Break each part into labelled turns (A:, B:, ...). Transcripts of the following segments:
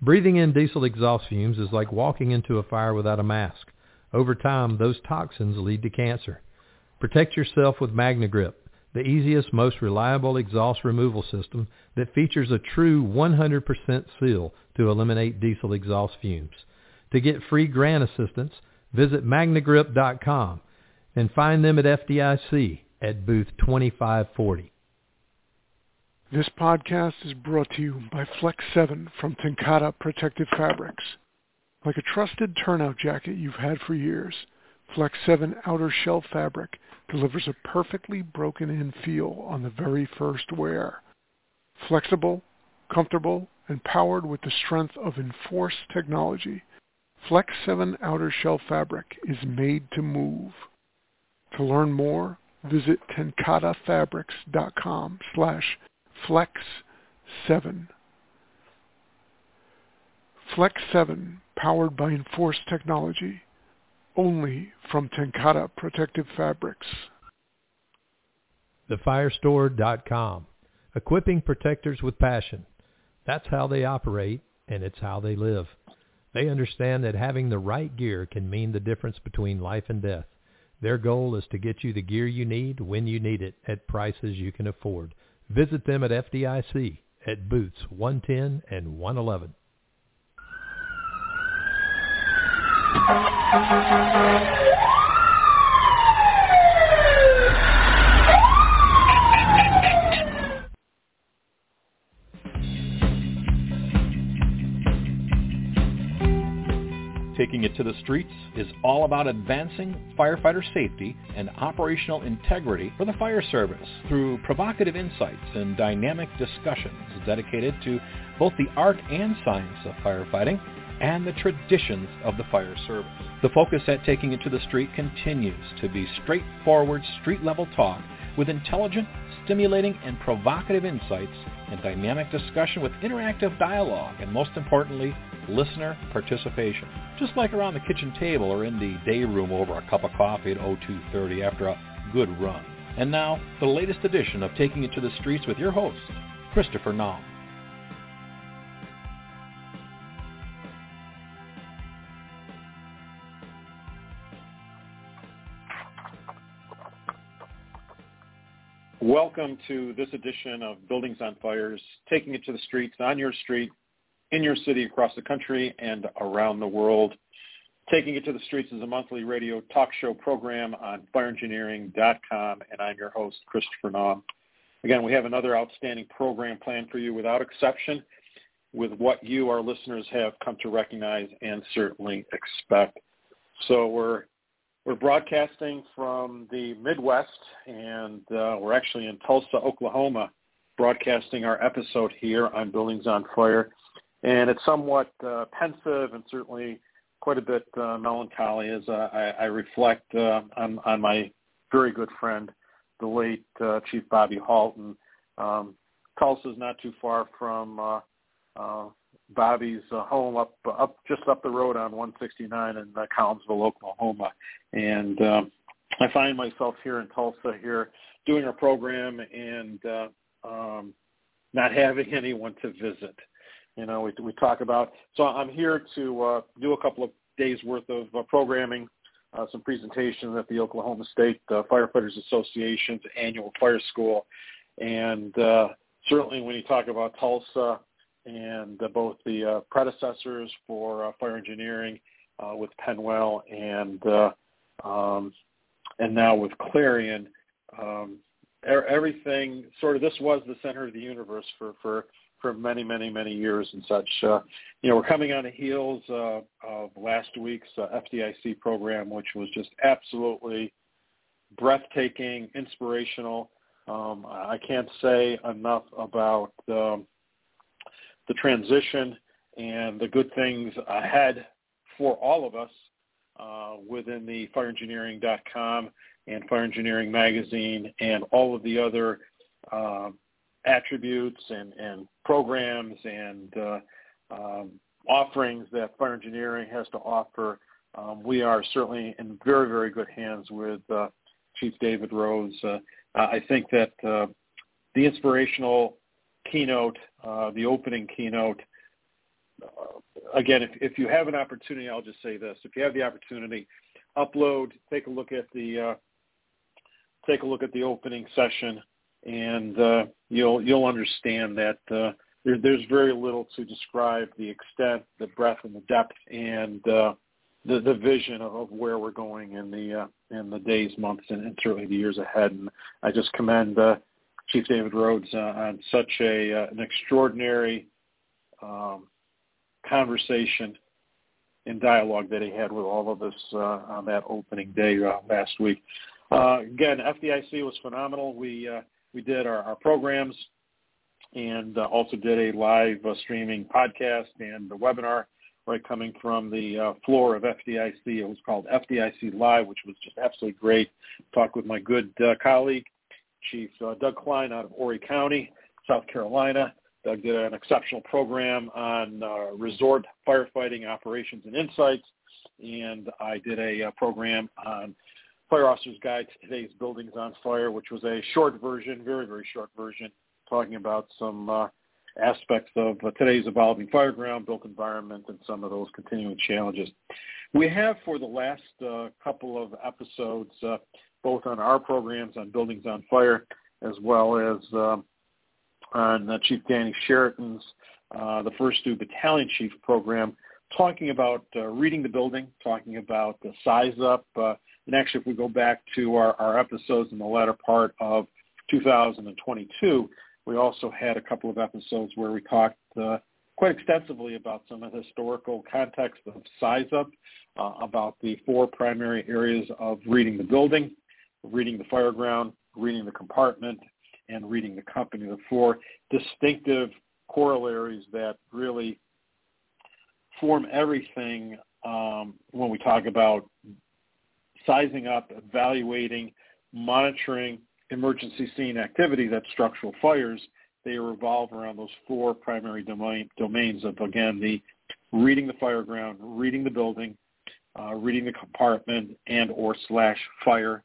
A: Breathing in diesel exhaust fumes is like walking into a fire without a mask. Over time, those toxins lead to cancer. Protect yourself with MagneGrip, the easiest, most reliable exhaust removal system that features a true 100% seal to eliminate diesel exhaust fumes. To get free grant assistance, visit magnegrip.com and find them at FDIC at booth 2540.
B: This podcast is brought to you by Flex 7 from TenCate Protective Fabrics. Like a trusted turnout jacket you've had for years, Flex 7 outer shell fabric delivers a perfectly broken-in feel on the very first wear. Flexible, comfortable, and powered with the strength of Enforce technology, Flex 7 outer shell fabric is made to move. To learn more, visit tencatefabrics.com slash Flex 7. Flex 7, powered by Enforce technology, only from TenCate Protective Fabrics.
A: TheFirestore.com, equipping protectors with passion. That's how they operate, and it's how they live. They understand that having the right gear can mean the difference between life and death. Their goal is to get you the gear you need when you need it at prices you can afford. Visit them at FDIC at booths 110 and 111.
C: Taking it to the streets is all about advancing firefighter safety and operational integrity for the fire service through provocative insights and dynamic discussions dedicated to both the art and science of firefighting and the traditions of the fire service. The focus at Taking It to the Street continues to be straightforward street-level talk with intelligent, stimulating, and provocative insights and dynamic discussion with interactive dialogue and most importantly, listener participation. Just like around the kitchen table or in the day room over a cup of coffee at 0230 after a good run. And now, the latest edition of Taking It to the Streets with your host, Christopher Naum.
D: Welcome to this edition of Buildings on Fires, taking it to the streets, on your street, in your city, across the country, and around the world. Taking It to the Streets is a monthly radio talk show program on fireengineering.com, and I'm your host, Christopher Naum. Again, we have another outstanding program planned for you without exception with what you, our listeners, have come to recognize and certainly expect. So we're we're broadcasting from the Midwest, and uh, we're actually in Tulsa, Oklahoma, broadcasting our episode here on Buildings on Fire. And it's somewhat uh, pensive and certainly quite a bit uh, melancholy as uh, I, I reflect uh, on, on my very good friend, the late uh, Chief Bobby Halton. Um, Tulsa is not too far from Bobby's uh, home up up just up the road on 169 in uh, Collinsville, Oklahoma, and um, I find myself here in Tulsa here doing a program and uh, um, not having anyone to visit. You know, we we talk about so I'm here to uh, do a couple of days worth of uh, programming, uh, some presentations at the Oklahoma State uh, Firefighters Association's annual fire school, and uh, certainly when you talk about Tulsa and uh, both the uh, predecessors for uh, fire engineering uh, with PennWell and um, and now with Clarion. Um, everything sort of this was the center of the universe for for for many many many years and such. Uh, you know, we're coming on the heels uh, of last week's uh, FDIC program, which was just absolutely breathtaking, inspirational. Um, I can't say enough about um, the transition and the good things ahead for all of us uh, within the fireengineering.com and Fire Engineering Magazine and all of the other uh, attributes and, and programs and uh, um, offerings that fire engineering has to offer. Um, we are certainly in very, very good hands with uh, Chief David Rhodes. Uh, I think that uh, the inspirational keynote, uh, the opening keynote, uh, again, if, if you have an opportunity, I'll just say this: if you have the opportunity, upload, take a look at the uh, take a look at the opening session, and uh, you'll you'll understand that uh, there, there's very little to describe the extent, the breadth, and the depth, and uh, the the vision of, of where we're going in the uh, in the days, months, and, and certainly the years ahead. And I just commend uh, Chief David Rhodes uh, on such a uh, an extraordinary um, conversation and dialogue that he had with all of us uh, on that opening day uh, last week. Uh, again, FDIC was phenomenal. We uh, we did our, our programs and also did a live streaming podcast and a webinar right coming from the uh, floor of FDIC. It was called FDIC Live, which was just absolutely great. Talked with my good uh, colleague, Chief uh, Doug Cline out of Horry County, South Carolina. Doug did an exceptional program on uh, resort firefighting operations and insights, and I did a, a uh, program on Fire Officer's Guide to Today's Buildings on Fire, which was a short version, very, very short version, talking about some uh, aspects of uh, today's evolving fireground, built environment, and some of those continuing challenges. We have for the last uh, couple of episodes, uh, both on our programs on Buildings on Fire, as well as um, on uh, Chief Danny Sheraton's uh, the First Two Battalion Chief program, talking about uh, reading the building, talking about the size up. Uh, and actually, if we go back to our, our episodes in the latter part of 2022, we also had a couple of episodes where we talked uh, quite extensively about some of the historical context of size up, uh, about the four primary areas of reading the building, reading the fireground, reading the compartment, and reading the company, the four distinctive corollaries that really form everything um, when we talk about sizing up, evaluating, monitoring emergency scene activity, that's structural fires, they revolve around those four primary domain, domains of, again, the reading the fireground, reading the building, uh, reading the compartment and or slash fire,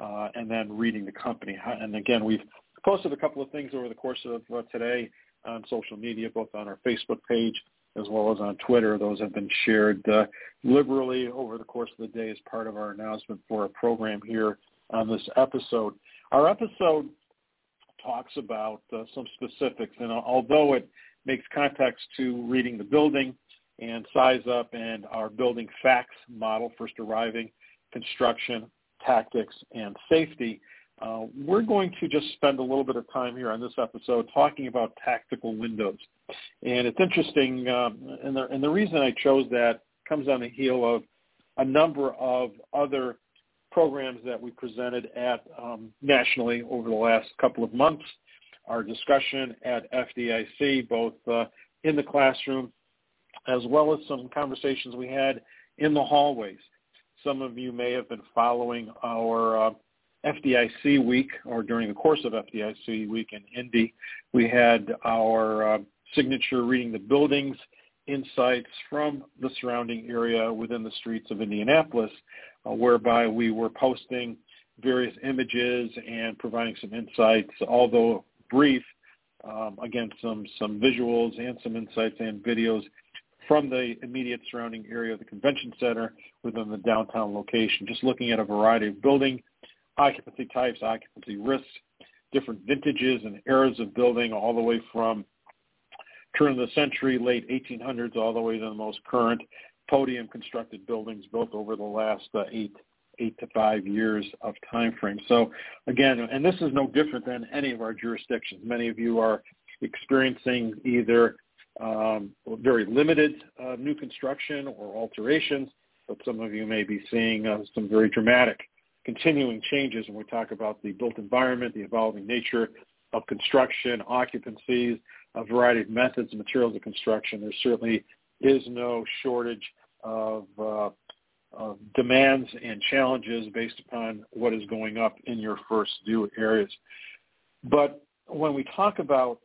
D: uh, and then reading the company. And again, we've posted a couple of things over the course of uh, today on social media, both on our Facebook page as well as on Twitter. Those have been shared uh, liberally over the course of the day as part of our announcement for a program here on this episode. Our episode talks about uh, some specifics, and although it makes context to reading the building and size up and our building facts model, first arriving, construction, tactics, and safety, uh, we're going to just spend a little bit of time here on this episode talking about tactical windows. And it's interesting, um, and, the, and the reason I chose that comes on the heel of a number of other programs that we presented at um, nationally over the last couple of months. Our discussion at FDIC, both uh, in the classroom as well as some conversations we had in the hallways. Some of you may have been following our uh, FDIC week or during the course of FDIC week in Indy. We had our uh, signature reading the buildings insights from the surrounding area within the streets of Indianapolis, uh, whereby we were posting various images and providing some insights, although brief, um, again, some, some visuals and some insights and videos from the immediate surrounding area of the convention center within the downtown location, just looking at a variety of building occupancy types, occupancy risks, different vintages and eras of building all the way from turn of the century, late 1800s, all the way to the most current podium constructed buildings built over the last uh, eight eight to five years of time frame. So again, and this is no different than any of our jurisdictions. Many of you are experiencing either um, very limited uh, new construction or alterations, but some of you may be seeing uh, some very dramatic continuing changes when we talk about the built environment, the evolving nature of construction, occupancies, a variety of methods and materials of construction. There certainly is no shortage of, uh, of demands and challenges based upon what is going up in your first due areas. But when we talk about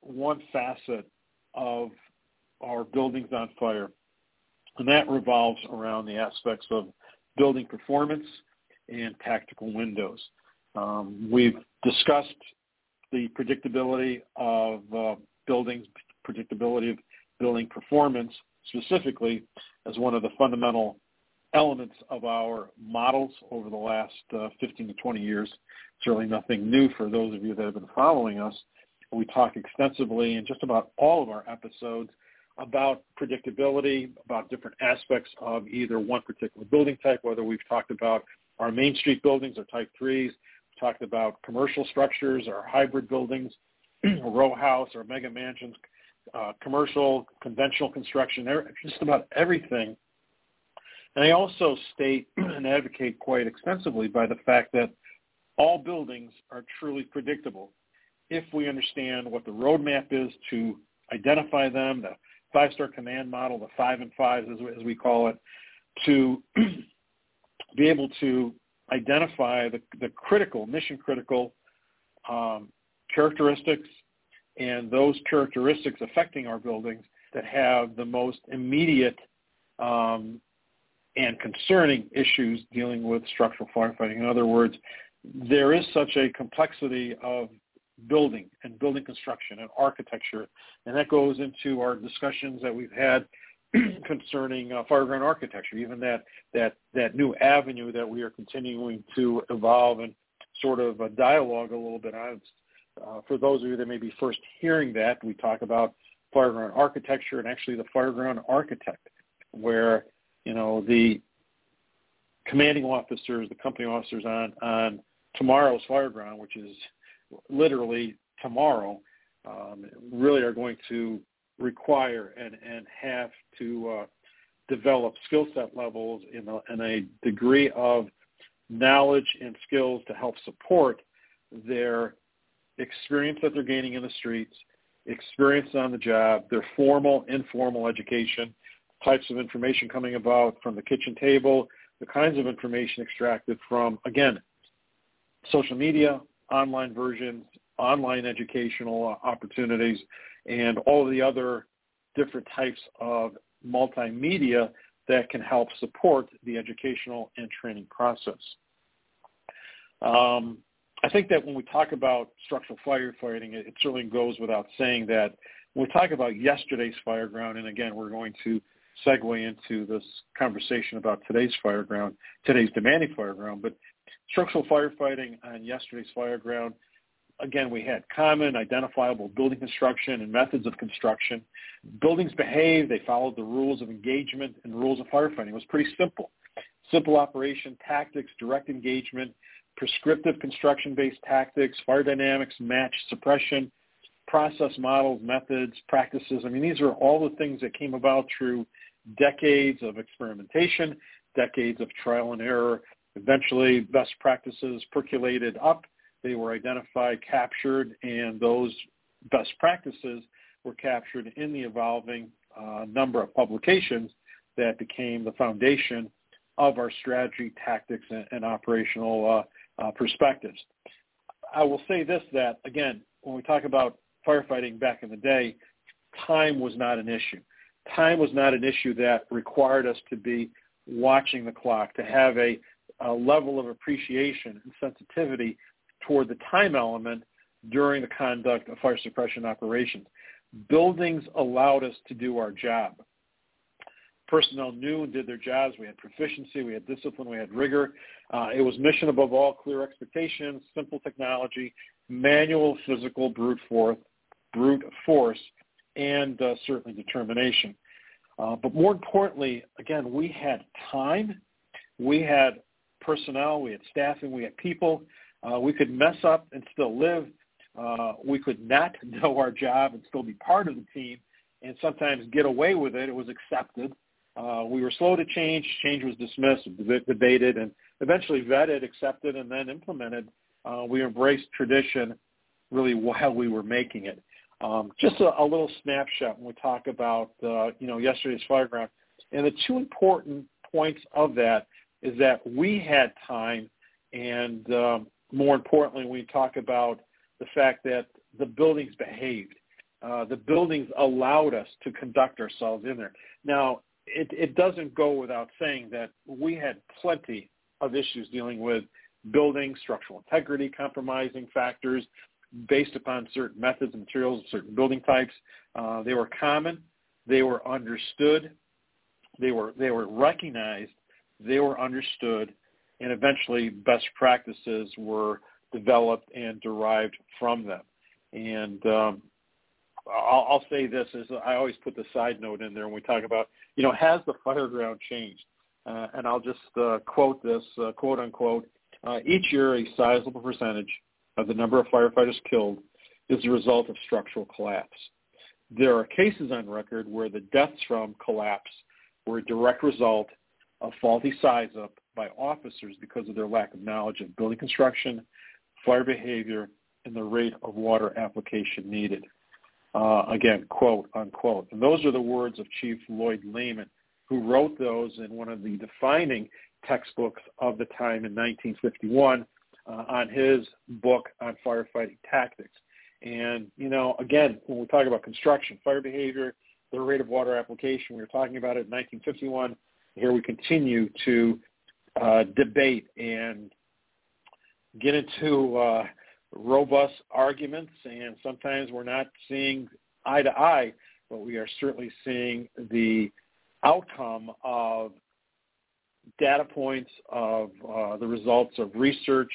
D: one facet of our buildings on fire, and that revolves around the aspects of building performance and tactical windows. Um, we've discussed the predictability of uh, buildings, predictability of building performance, specifically as one of the fundamental elements of our models over the last uh, 15 to 20 years. Certainly nothing new for those of you that have been following us. We talk extensively in just about all of our episodes about predictability, about different aspects of either one particular building type, whether we've talked about our Main Street buildings or type threes, talked about commercial structures or hybrid buildings, row house or mega mansions, uh, commercial, conventional construction, just about everything. And I also state and advocate quite extensively by the fact that all buildings are truly predictable if we understand what the roadmap is to identify them, the five-star command model, the five and fives as, as we call it, to be able to identify the, the critical, mission critical um, characteristics and those characteristics affecting our buildings that have the most immediate um, and concerning issues dealing with structural firefighting. In other words, there is such a complexity of building and building construction and architecture, and that goes into our discussions that we've had concerning uh, fireground architecture, even that, that, that new avenue that we are continuing to evolve and sort of a dialogue a little bit on. Uh, for those of you that may be first hearing that, we talk about fireground architecture and actually the fireground architect, where you know the commanding officers, the company officers on on tomorrow's fireground, which is literally tomorrow, um, really are going to require and, and have to uh, develop skill set levels in a, in a degree of knowledge and skills to help support their experience that they're gaining in the streets, experience on the job, their formal, informal education, types of information coming about from the kitchen table, the kinds of information extracted from, again, social media, online versions, online educational opportunities, and all the other different types of multimedia that can help support the educational and training process. Um, I think that when we talk about structural firefighting, it, it certainly goes without saying that when we talk about yesterday's fireground, and again, we're going to segue into this conversation about today's fireground, today's demanding fireground, but structural firefighting on yesterday's fireground again, we had common identifiable building construction and methods of construction. Buildings behaved. They followed the rules of engagement and rules of firefighting. It was pretty simple. Simple operation tactics, direct engagement, prescriptive construction-based tactics, fire dynamics, match suppression, process models, methods, practices. I mean, these are all the things that came about through decades of experimentation, decades of trial and error. Eventually, best practices percolated up they were identified, captured, and those best practices were captured in the evolving uh, number of publications that became the foundation of our strategy, tactics, and, and operational uh, uh, perspectives. I will say this, that again, when we talk about firefighting back in the day, time was not an issue. Time was not an issue that required us to be watching the clock, to have a, a level of appreciation and sensitivity toward the time element during the conduct of fire suppression operations. Buildings allowed us to do our job. Personnel knew and did their jobs. We had proficiency, we had discipline, we had rigor. Uh, it was mission above all, clear expectations, simple technology, manual physical brute force, brute force and uh, certainly determination. Uh, but more importantly, again, we had time, we had personnel, we had staffing, we had people uh, we could mess up and still live. Uh, we could not know our job and still be part of the team and sometimes get away with it. It was accepted. Uh, we were slow to change. Change was dismissed, debated, and eventually vetted, accepted, and then implemented. Uh, we embraced tradition really while we were making it. Um, just a, a, little snapshot when we talk about, uh, you know, yesterday's fireground. And the two important points of that is that we had time and um, more importantly, we talk about the fact that the buildings behaved. Uh, the buildings allowed us to conduct ourselves in there. Now, it, it doesn't go without saying that we had plenty of issues dealing with building, structural integrity, compromising factors based upon certain methods and materials, certain building types. Uh, they were common. they were understood, they were they were recognized, they were understood, and eventually best practices were developed and derived from them. And um, I'll, I'll say this is I always put the side note in there when we talk about you know has the fire ground changed? Uh, and I'll just uh, quote this uh, quote unquote. Uh, each year, a sizable percentage of the number of firefighters killed is the result of structural collapse. There are cases on record where the deaths from collapse were a direct result of faulty size up by officers because of their lack of knowledge of building construction, fire behavior, and the rate of water application needed. Uh, again, quote, unquote. And those are the words of Chief Lloyd Layman, who wrote those in one of the defining textbooks of the time in 1951 uh, on his book on firefighting tactics. And, you know, again, when we talk about construction, fire behavior, the rate of water application, we were talking about it in 1951. Here we continue to uh, debate and get into uh, robust arguments, and sometimes we're not seeing eye to eye, but we are certainly seeing the outcome of data points of uh, the results of research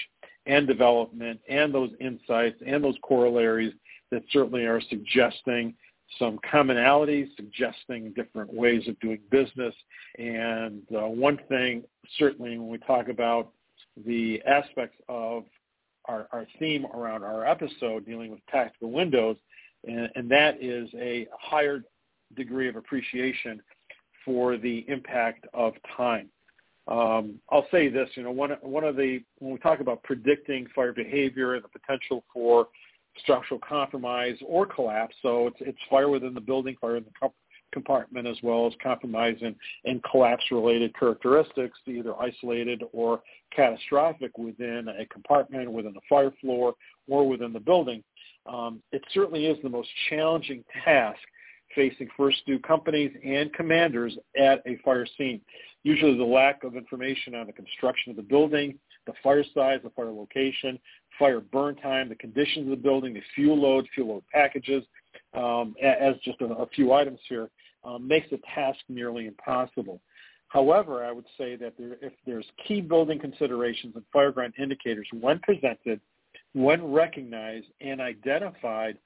D: and development and those insights and those corollaries that certainly are suggesting some commonalities, suggesting different ways of doing business. And uh, one thing, certainly when we talk about the aspects of our, our theme around our episode dealing with tactical windows, and, and that is a higher degree of appreciation for the impact of time. Um, I'll say this, you know, one, one of the, when we talk about predicting fire behavior and the potential for structural compromise or collapse, so it's, it's fire within the building, fire in the compartment as well as compromise and, and collapse-related characteristics, either isolated or catastrophic within a compartment, within the fire floor, or within the building. Um, it certainly is the most challenging task facing first due companies and commanders at a fire scene. Usually the lack of information on the construction of the building, the fire size, the fire location, fire burn time, the conditions of the building, the fuel load, fuel load packages, um, as just a, few items here, um, makes the task nearly impossible. However, I would say that there, if there's key building considerations and fire ground indicators when presented, when recognized and identified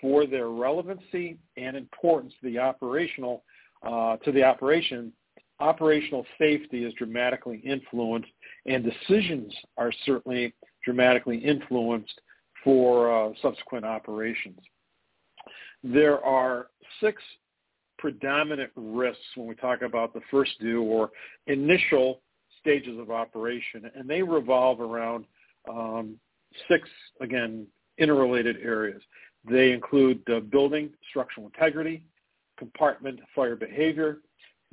D: for their relevancy and importance to the operational uh, to the operation, operational safety is dramatically influenced, and decisions are certainly dramatically influenced for uh, subsequent operations. There are six predominant risks when we talk about the first due or initial stages of operation, and they revolve around um, six, again, interrelated areas. They include the building structural integrity, compartment fire behavior,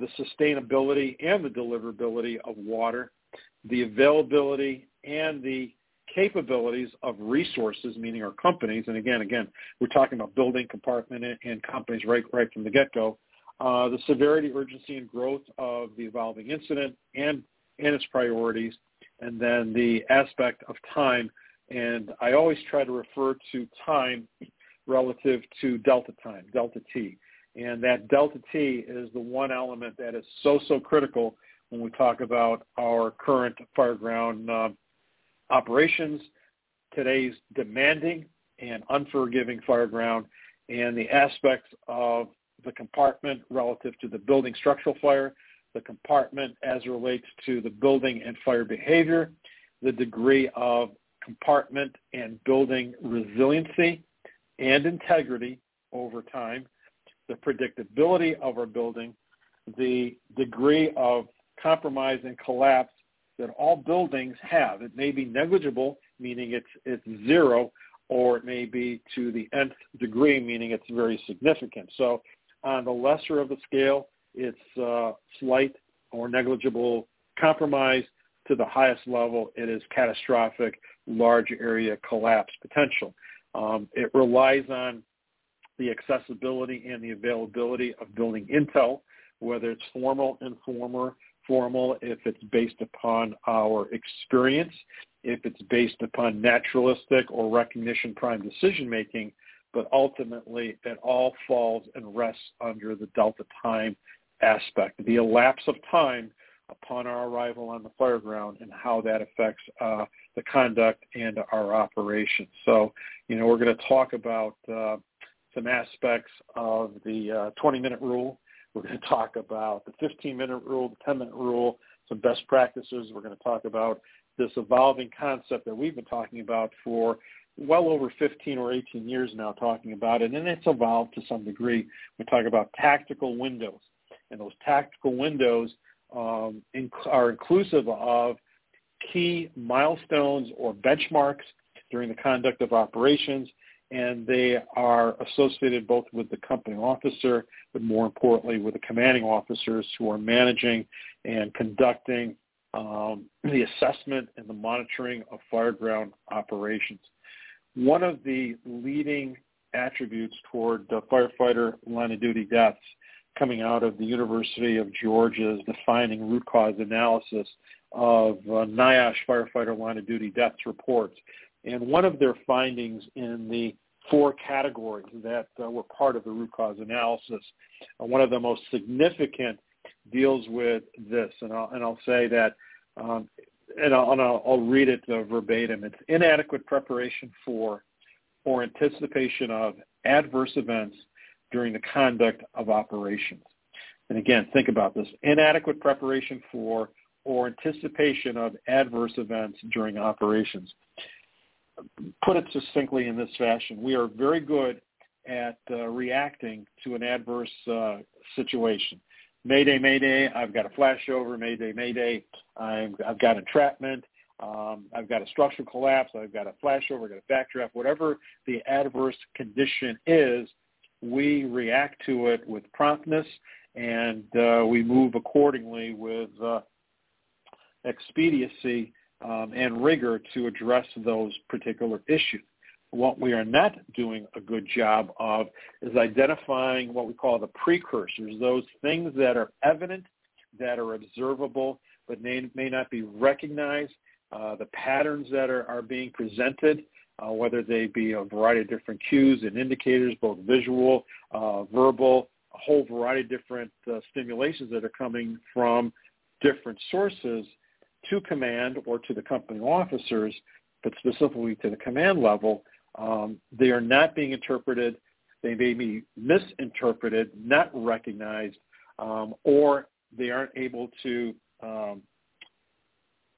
D: the sustainability and the deliverability of water, the availability and the capabilities of resources, meaning our companies, and again, again, we're talking about building, compartment, and companies right, right from the get-go. Uh, the severity, urgency, and growth of the evolving incident and, and its priorities, and then the aspect of time. And I always try to refer to time relative to delta time, delta T. And that delta T is the one element that is so, so critical when we talk about our current fireground uh, operations, today's demanding and unforgiving fireground, and the aspects of the compartment relative to the building structural fire, the compartment as it relates to the building and fire behavior, the degree of compartment and building resiliency, and integrity over time, the predictability of our building, the degree of compromise and collapse that all buildings have. It may be negligible, meaning it's, it's zero, or it may be to the nth degree, meaning it's very significant. So on the lesser of the scale, it's uh, slight or negligible compromise. To the highest level, it is catastrophic, large area collapse potential. Um, it relies on the accessibility and the availability of building intel, whether it's formal, informal, formal, if it's based upon our experience, if it's based upon naturalistic or recognition prime decision making, but ultimately it all falls and rests under the delta time aspect, the elapse of time upon our arrival on the fire ground and how that affects uh, the conduct and our operations. So, you know, we're going to talk about uh, some aspects of the 20-minute uh, rule. We're going to talk about the 15-minute rule, the 10-minute rule, some best practices. We're going to talk about this evolving concept that we've been talking about for well over 15 or 18 years now talking about it, and it's evolved to some degree. We talk about tactical windows, and those tactical windows um, inc- are inclusive of key milestones or benchmarks during the conduct of operations, and they are associated both with the company officer, but more importantly with the commanding officers who are managing and conducting um, the assessment and the monitoring of fireground operations. One of the leading attributes toward the firefighter line of duty deaths coming out of the University of Georgia's defining root cause analysis of uh, NIOSH firefighter line of duty deaths reports. And one of their findings in the four categories that uh, were part of the root cause analysis, uh, one of the most significant deals with this. And I'll, and I'll say that, um, and, I'll, and I'll, I'll read it uh, verbatim. It's inadequate preparation for or anticipation of adverse events during the conduct of operations. And again, think about this. Inadequate preparation for or anticipation of adverse events during operations. Put it succinctly in this fashion, we are very good at uh, reacting to an adverse uh, situation. Mayday, Mayday, I've got a flashover. Mayday, Mayday, i have got entrapment. Um, I've got a structural collapse. I've got a flashover. I've got a backdraft. Whatever the adverse condition is, we react to it with promptness and uh, we move accordingly with uh, expediency um, and rigor to address those particular issues. What we are not doing a good job of is identifying what we call the precursors, those things that are evident, that are observable, but may, may not be recognized, uh, the patterns that are, are being presented, uh, whether they be a variety of different cues and indicators, both visual, uh, verbal, a whole variety of different uh, stimulations that are coming from different sources to command or to the company officers, but specifically to the command level, um, they are not being interpreted. They may be misinterpreted, not recognized, um, or they aren't able to um,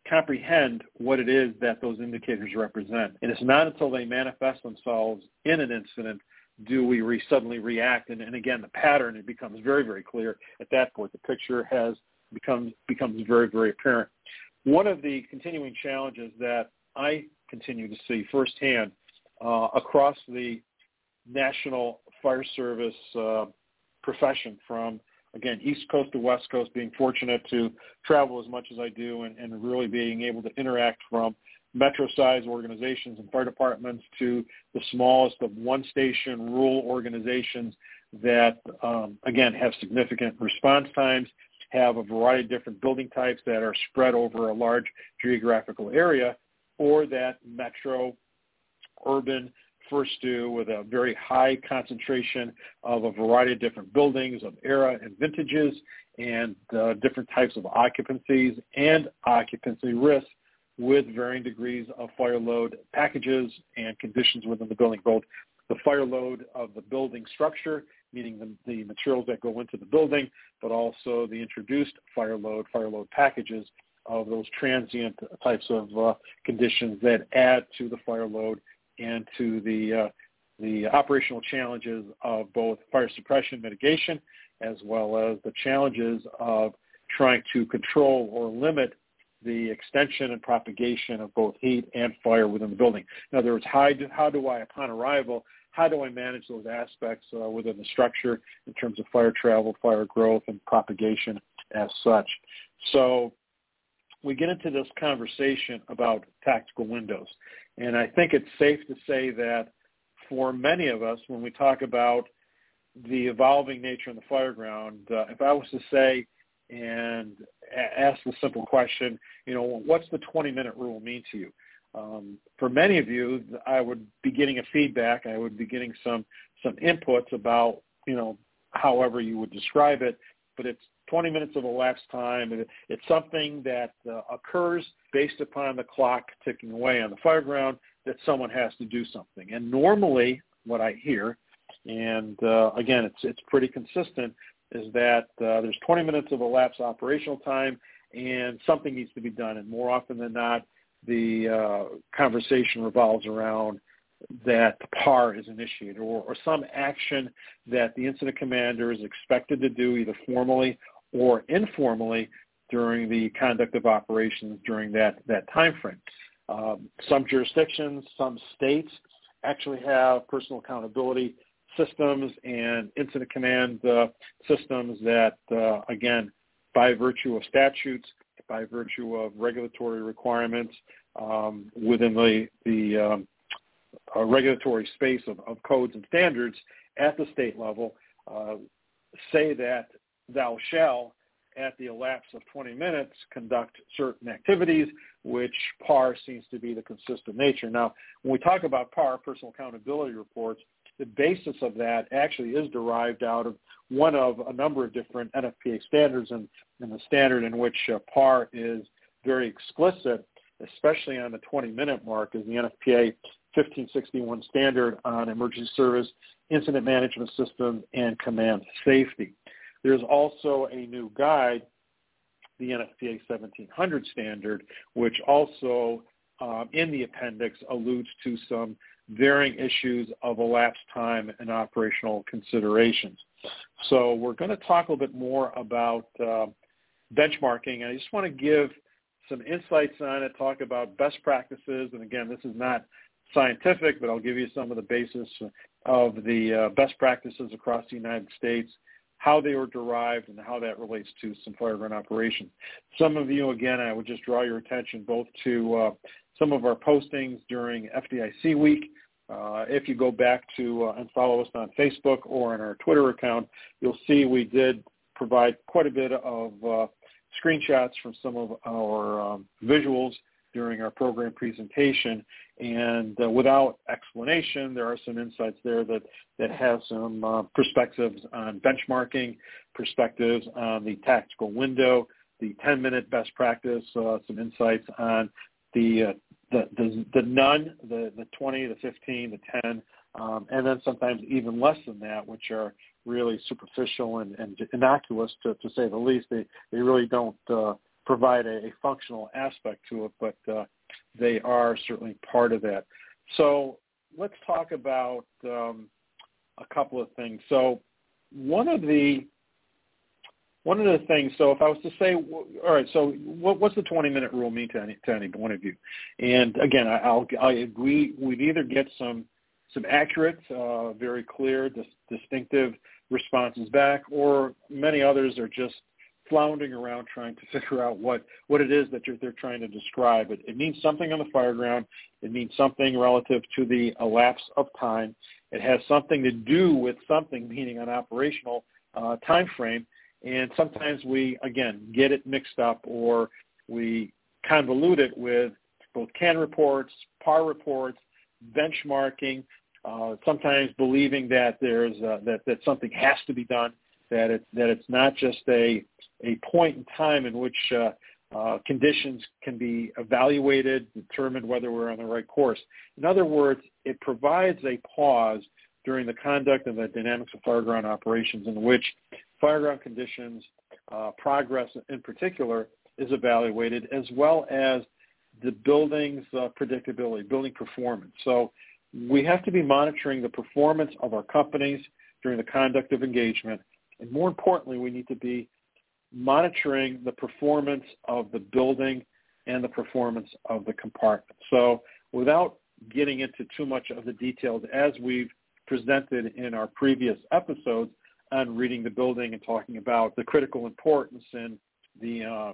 D: comprehend what it is that those indicators represent. And it's not until they manifest themselves in an incident do we re- suddenly react. And, and again, the pattern, it becomes very, very clear at that point. The picture has becomes, becomes very, very apparent. One of the continuing challenges that I continue to see firsthand uh, across the national fire service uh, profession from again, East Coast to West Coast, being fortunate to travel as much as I do and, and really being able to interact from metro-sized organizations and fire departments to the smallest of one-station rural organizations that, um, again, have significant response times, have a variety of different building types that are spread over a large geographical area, or that metro, urban, first due with a very high concentration of a variety of different buildings of era and vintages and uh, different types of occupancies and occupancy risks with varying degrees of fire load packages and conditions within the building, both the fire load of the building structure, meaning the, the materials that go into the building, but also the introduced fire load, fire load packages of those transient types of uh, conditions that add to the fire load and to the uh, the operational challenges of both fire suppression mitigation as well as the challenges of trying to control or limit the extension and propagation of both heat and fire within the building. In other words, how do, how do I, upon arrival, how do I manage those aspects uh, within the structure in terms of fire travel, fire growth, and propagation as such? So we get into this conversation about tactical windows. And I think it's safe to say that for many of us, when we talk about the evolving nature in the fireground, uh, if I was to say and ask the simple question, you know, what's the 20-minute rule mean to you? Um, for many of you, I would be getting a feedback. I would be getting some some inputs about you know however you would describe it, but it's 20 minutes of elapsed time. It's something that uh, occurs based upon the clock ticking away on the fireground that someone has to do something. And normally, what I hear, and uh, again, it's it's pretty consistent, is that uh, there's 20 minutes of elapsed operational time, and something needs to be done. And more often than not, the uh, conversation revolves around that the PAR is initiated or, or some action that the incident commander is expected to do either formally or informally during the conduct of operations during that, that time frame. Um, some jurisdictions, some states actually have personal accountability systems and incident command uh, systems that, uh, again, by virtue of statutes, by virtue of regulatory requirements um, within the, the um, uh, regulatory space of, of, codes and standards at the state level, uh, say that thou shall, at the elapse of 20 minutes, conduct certain activities, which PAR seems to be the consistent nature. Now, when we talk about PAR, personal accountability reports, the basis of that actually is derived out of one of a number of different NFPA standards, and, and the standard in which uh, PAR is very explicit, especially on the 20-minute mark, is the NFPA 1561 standard on emergency service, incident management system, and command safety. There's also a new guide, the NFPA 1700 standard, which also um, in the appendix alludes to some varying issues of elapsed time and operational considerations. So we're going to talk a little bit more about uh, benchmarking. I just want to give some insights on it, talk about best practices. And again, this is not scientific, but I'll give you some of the basis of the uh, best practices across the United States, how they were derived, and how that relates to some fireground operations. Some of you, again, I would just draw your attention both to uh, some of our postings during FDIC week. Uh, if you go back to uh, and follow us on Facebook or on our Twitter account, you'll see we did provide quite a bit of uh, screenshots from some of our um, visuals during our program presentation. And uh, without explanation, there are some insights there that, that have some uh, perspectives on benchmarking, perspectives on the tactical window, the 10-minute best practice, uh, some insights on the, the, the, the none, the, the 20, the 15, the 10, um, and then sometimes even less than that, which are really superficial and, and innocuous to, to say the least. They, they really don't uh, provide a, a functional aspect to it, but uh, they are certainly part of that. So let's talk about um, a couple of things. So one of the one of the things. So if I was to say, all right, so what, what's the 20 minute rule mean to any to any one of you? And again, I, I'll I agree. We'd either get some some accurate, uh, very clear, dis- distinctive responses back, or many others are just floundering around trying to figure out what, what it is that they're trying to describe. It, it means something on the fireground. It means something relative to the elapse of time. It has something to do with something, meaning an operational uh, time frame. And sometimes we, again, get it mixed up or we convolute it with both CAN reports, PAR reports, benchmarking, uh, sometimes believing that there's uh, that, that something has to be done that it that it's not just a a point in time in which uh, uh, conditions can be evaluated, determined whether we're on the right course. In other words, it provides a pause during the conduct of the dynamics of fireground operations in which fireground conditions, uh, progress in particular, is evaluated, as well as the building's uh, predictability, building performance. So we have to be monitoring the performance of our companies during the conduct of engagement and more importantly, we need to be monitoring the performance of the building and the performance of the compartment. So without getting into too much of the details as we've presented in our previous episodes on reading the building and talking about the critical importance and the uh,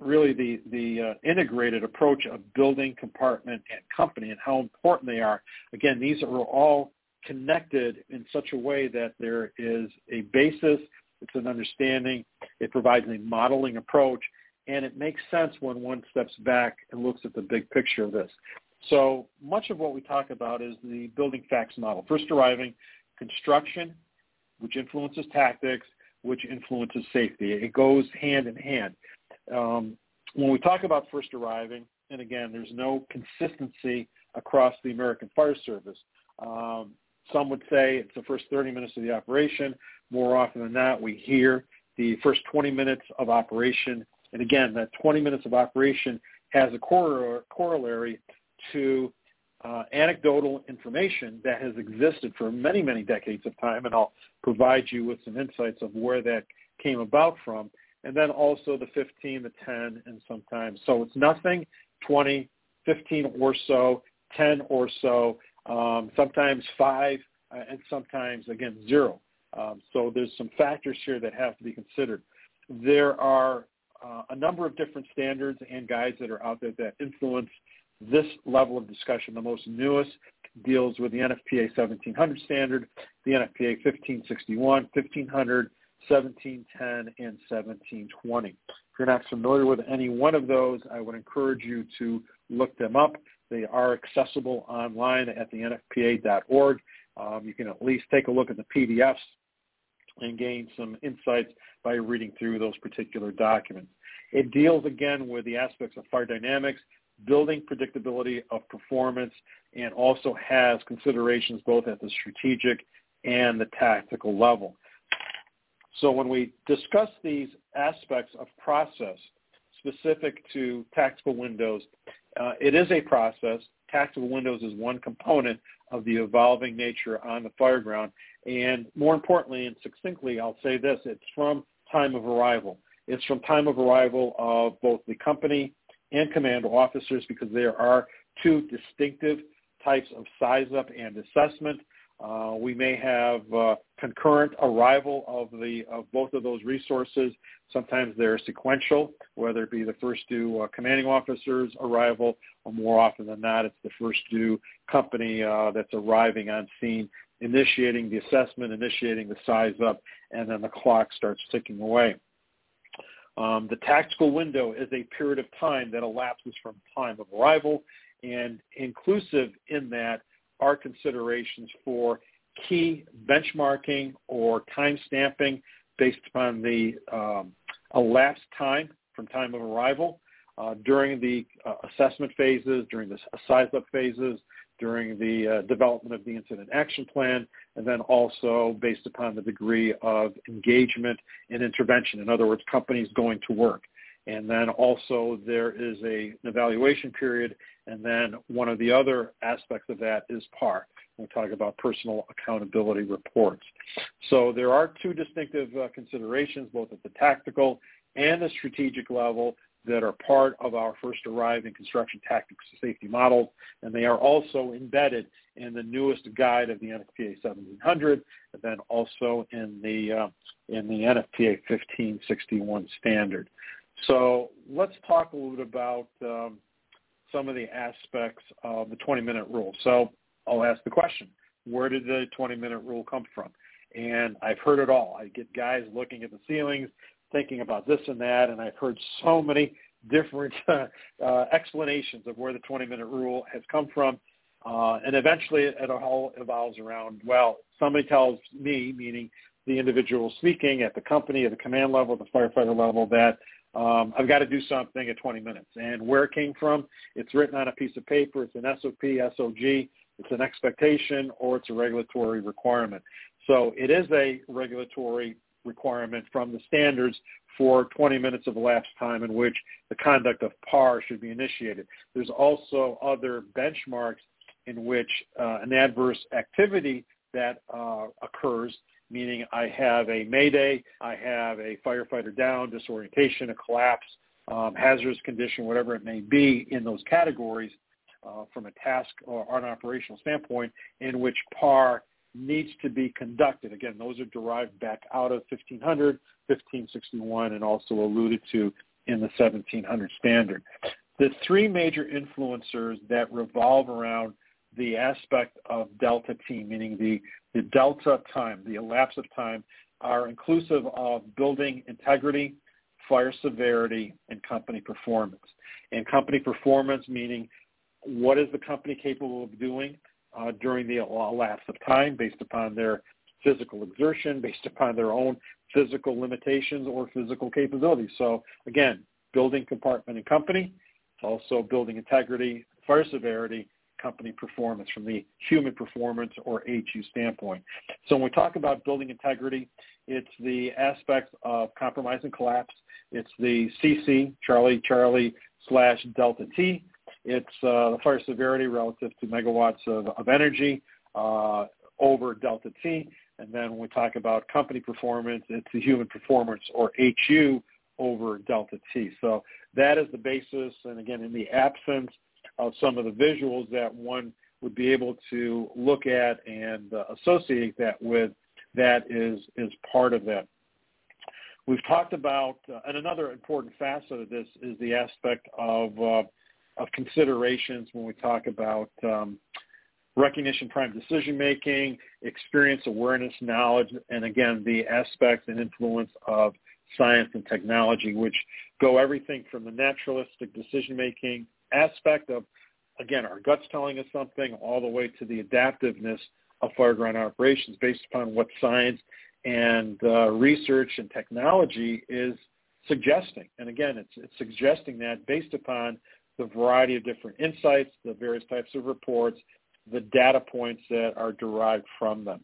D: really the the uh, integrated approach of building, compartment, and company and how important they are. Again, these are all connected in such a way that there is a basis, it's an understanding, it provides a modeling approach, and it makes sense when one steps back and looks at the big picture of this. So much of what we talk about is the building facts model. First arriving, construction, which influences tactics, which influences safety. It goes hand in hand. Um, when we talk about first arriving, and again, there's no consistency across the American Fire Service. Um, some would say it's the first 30 minutes of the operation. More often than not, we hear the first 20 minutes of operation. And again, that 20 minutes of operation has a corollary to uh, anecdotal information that has existed for many, many decades of time, and I'll provide you with some insights of where that came about from. And then also the 15, the 10, and sometimes. So it's nothing 20, 15 or so, 10 or so, um, sometimes 5, uh, and sometimes, again, 0. Um, so there's some factors here that have to be considered. There are uh, a number of different standards and guides that are out there that influence this level of discussion. The most newest deals with the NFPA 1700 standard, the NFPA 1561, 1500, 1710, and 1720. If you're not familiar with any one of those, I would encourage you to look them up. They are accessible online at the NFPA.org. Um, you can at least take a look at the PDFs and gain some insights by reading through those particular documents. It deals again with the aspects of fire dynamics, building predictability of performance, and also has considerations both at the strategic and the tactical level. So when we discuss these aspects of process specific to tactical windows, uh, it is a process. Tactical windows is one component of the evolving nature on the fireground. And more importantly and succinctly, I'll say this, it's from time of arrival. It's from time of arrival of both the company and command officers because there are two distinctive types of size up and assessment. Uh, we may have uh, concurrent arrival of the of both of those resources. Sometimes they're sequential, whether it be the first due uh, commanding officer's arrival, or more often than not, it's the first due company uh, that's arriving on scene, initiating the assessment, initiating the size up, and then the clock starts ticking away. Um, the tactical window is a period of time that elapses from time of arrival, and inclusive in that are considerations for key benchmarking or time stamping based upon the um, elapsed time from time of arrival uh, during the uh, assessment phases, during the size-up phases, during the uh, development of the incident action plan, and then also based upon the degree of engagement and intervention. In other words, companies going to work. And then also there is a, an evaluation period, and then one of the other aspects of that is PAR. We talk about personal accountability reports. So there are two distinctive uh, considerations, both at the tactical and the strategic level, that are part of our first arriving construction tactics safety models, and they are also embedded in the newest guide of the NFPA 1700, and then also in the uh, in the NFPA 1561 standard. So let's talk a little bit about um, some of the aspects of the 20-minute rule. So I'll ask the question, where did the 20-minute rule come from? And I've heard it all. I get guys looking at the ceilings, thinking about this and that, and I've heard so many different uh, uh, explanations of where the 20-minute rule has come from. Uh, and eventually it all evolves around, well, somebody tells me, meaning the individual speaking at the company, at the command level, the firefighter level, that um, I've got to do something at 20 minutes. And where it came from, it's written on a piece of paper. It's an SOP, SOG. It's an expectation or it's a regulatory requirement. So it is a regulatory requirement from the standards for 20 minutes of elapsed time in which the conduct of PAR should be initiated. There's also other benchmarks in which uh, an adverse activity that uh, occurs, meaning I have a mayday, I have a firefighter down, disorientation, a collapse, um, hazardous condition, whatever it may be in those categories uh, from a task or an operational standpoint in which PAR needs to be conducted. Again, those are derived back out of 1500, 1561, and also alluded to in the 1700 standard. The three major influencers that revolve around the aspect of delta T, meaning the, the delta time, the elapse of time, are inclusive of building integrity, fire severity, and company performance. And company performance meaning what is the company capable of doing uh, during the lapse of time based upon their physical exertion, based upon their own physical limitations or physical capabilities. So again, building compartment and company, also building integrity, fire severity, company performance from the human performance or HU standpoint. So when we talk about building integrity, it's the aspects of compromise and collapse. It's the CC, Charlie, Charlie slash Delta T. It's uh, the fire severity relative to megawatts of, of energy uh, over Delta T. And then when we talk about company performance, it's the human performance or HU over delta T. So that is the basis. And again, in the absence of some of the visuals that one would be able to look at and uh, associate that with, that is, is part of that. We've talked about, uh, and another important facet of this is the aspect of, uh, of considerations when we talk about um, recognition prime decision making, experience, awareness, knowledge, and again, the aspects and influence of science and technology, which go everything from the naturalistic decision making aspect of, again, our guts telling us something, all the way to the adaptiveness of fireground operations based upon what science and uh, research and technology is suggesting. And again, it's, it's suggesting that based upon the variety of different insights, the various types of reports, the data points that are derived from them.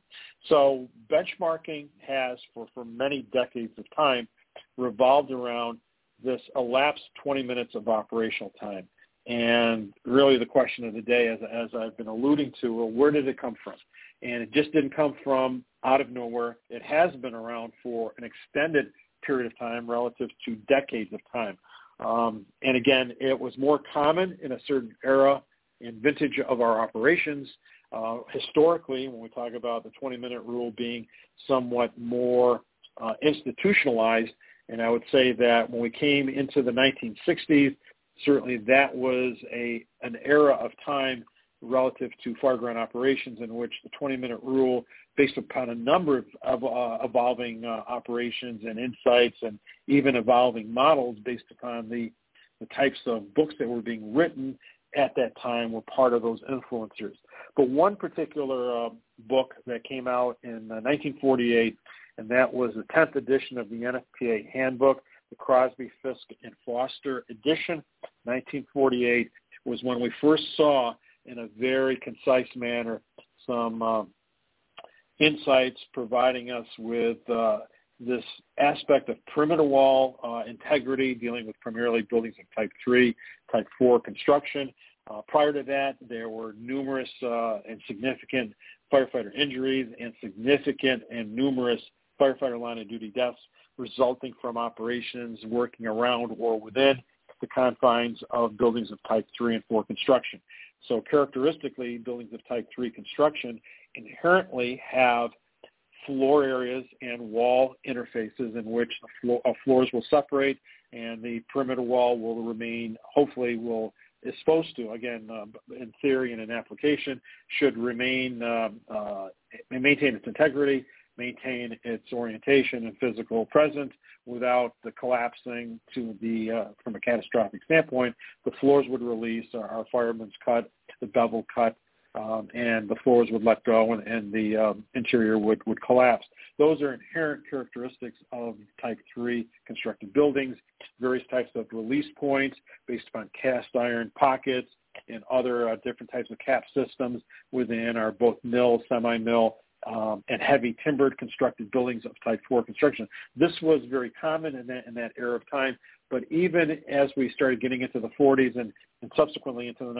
D: So benchmarking has, for, for many decades of time, revolved around this elapsed 20 minutes of operational time. And really the question of the day, as, as I've been alluding to, well, where did it come from? And it just didn't come from out of nowhere. It has been around for an extended period of time relative to decades of time. Um, and again, it was more common in a certain era and vintage of our operations. Uh, historically, when we talk about the 20-minute rule being somewhat more uh, institutionalized, and I would say that when we came into the 1960s, certainly that was a an era of time relative to fireground operations in which the 20-minute rule, based upon a number of, of uh, evolving uh, operations and insights and even evolving models based upon the, the types of books that were being written at that time were part of those influencers. But one particular uh, book that came out in uh, 1948, and that was the 10th edition of the NFPA Handbook, the Crosby, Fisk, and Foster edition, 1948, was when we first saw in a very concise manner some uh, insights providing us with uh, this aspect of perimeter wall uh, integrity, dealing with primarily buildings of type 3, type 4 construction. Uh, prior to that, there were numerous uh, and significant firefighter injuries and significant and numerous firefighter line of duty deaths resulting from operations working around or within the confines of buildings of type 3 and 4 construction. So characteristically, buildings of type 3 construction inherently have floor areas and wall interfaces in which the uh, floors will separate and the perimeter wall will remain, hopefully will, is supposed to, again, uh, in theory and in application, should remain, um, uh, maintain its integrity, maintain its orientation and physical presence without the collapsing to the, uh, from a catastrophic standpoint. The floors would release, our, our fireman's cut, the bevel cut, um, and the floors would let go and, and the um, interior would, would collapse. Those are inherent characteristics of type 3 constructed buildings, various types of release points based upon cast iron pockets and other uh, different types of cap systems within our both mill, semi-mill, um, and heavy timbered constructed buildings of type 4 construction. This was very common in that, in that era of time, but even as we started getting into the 40s and, and subsequently into the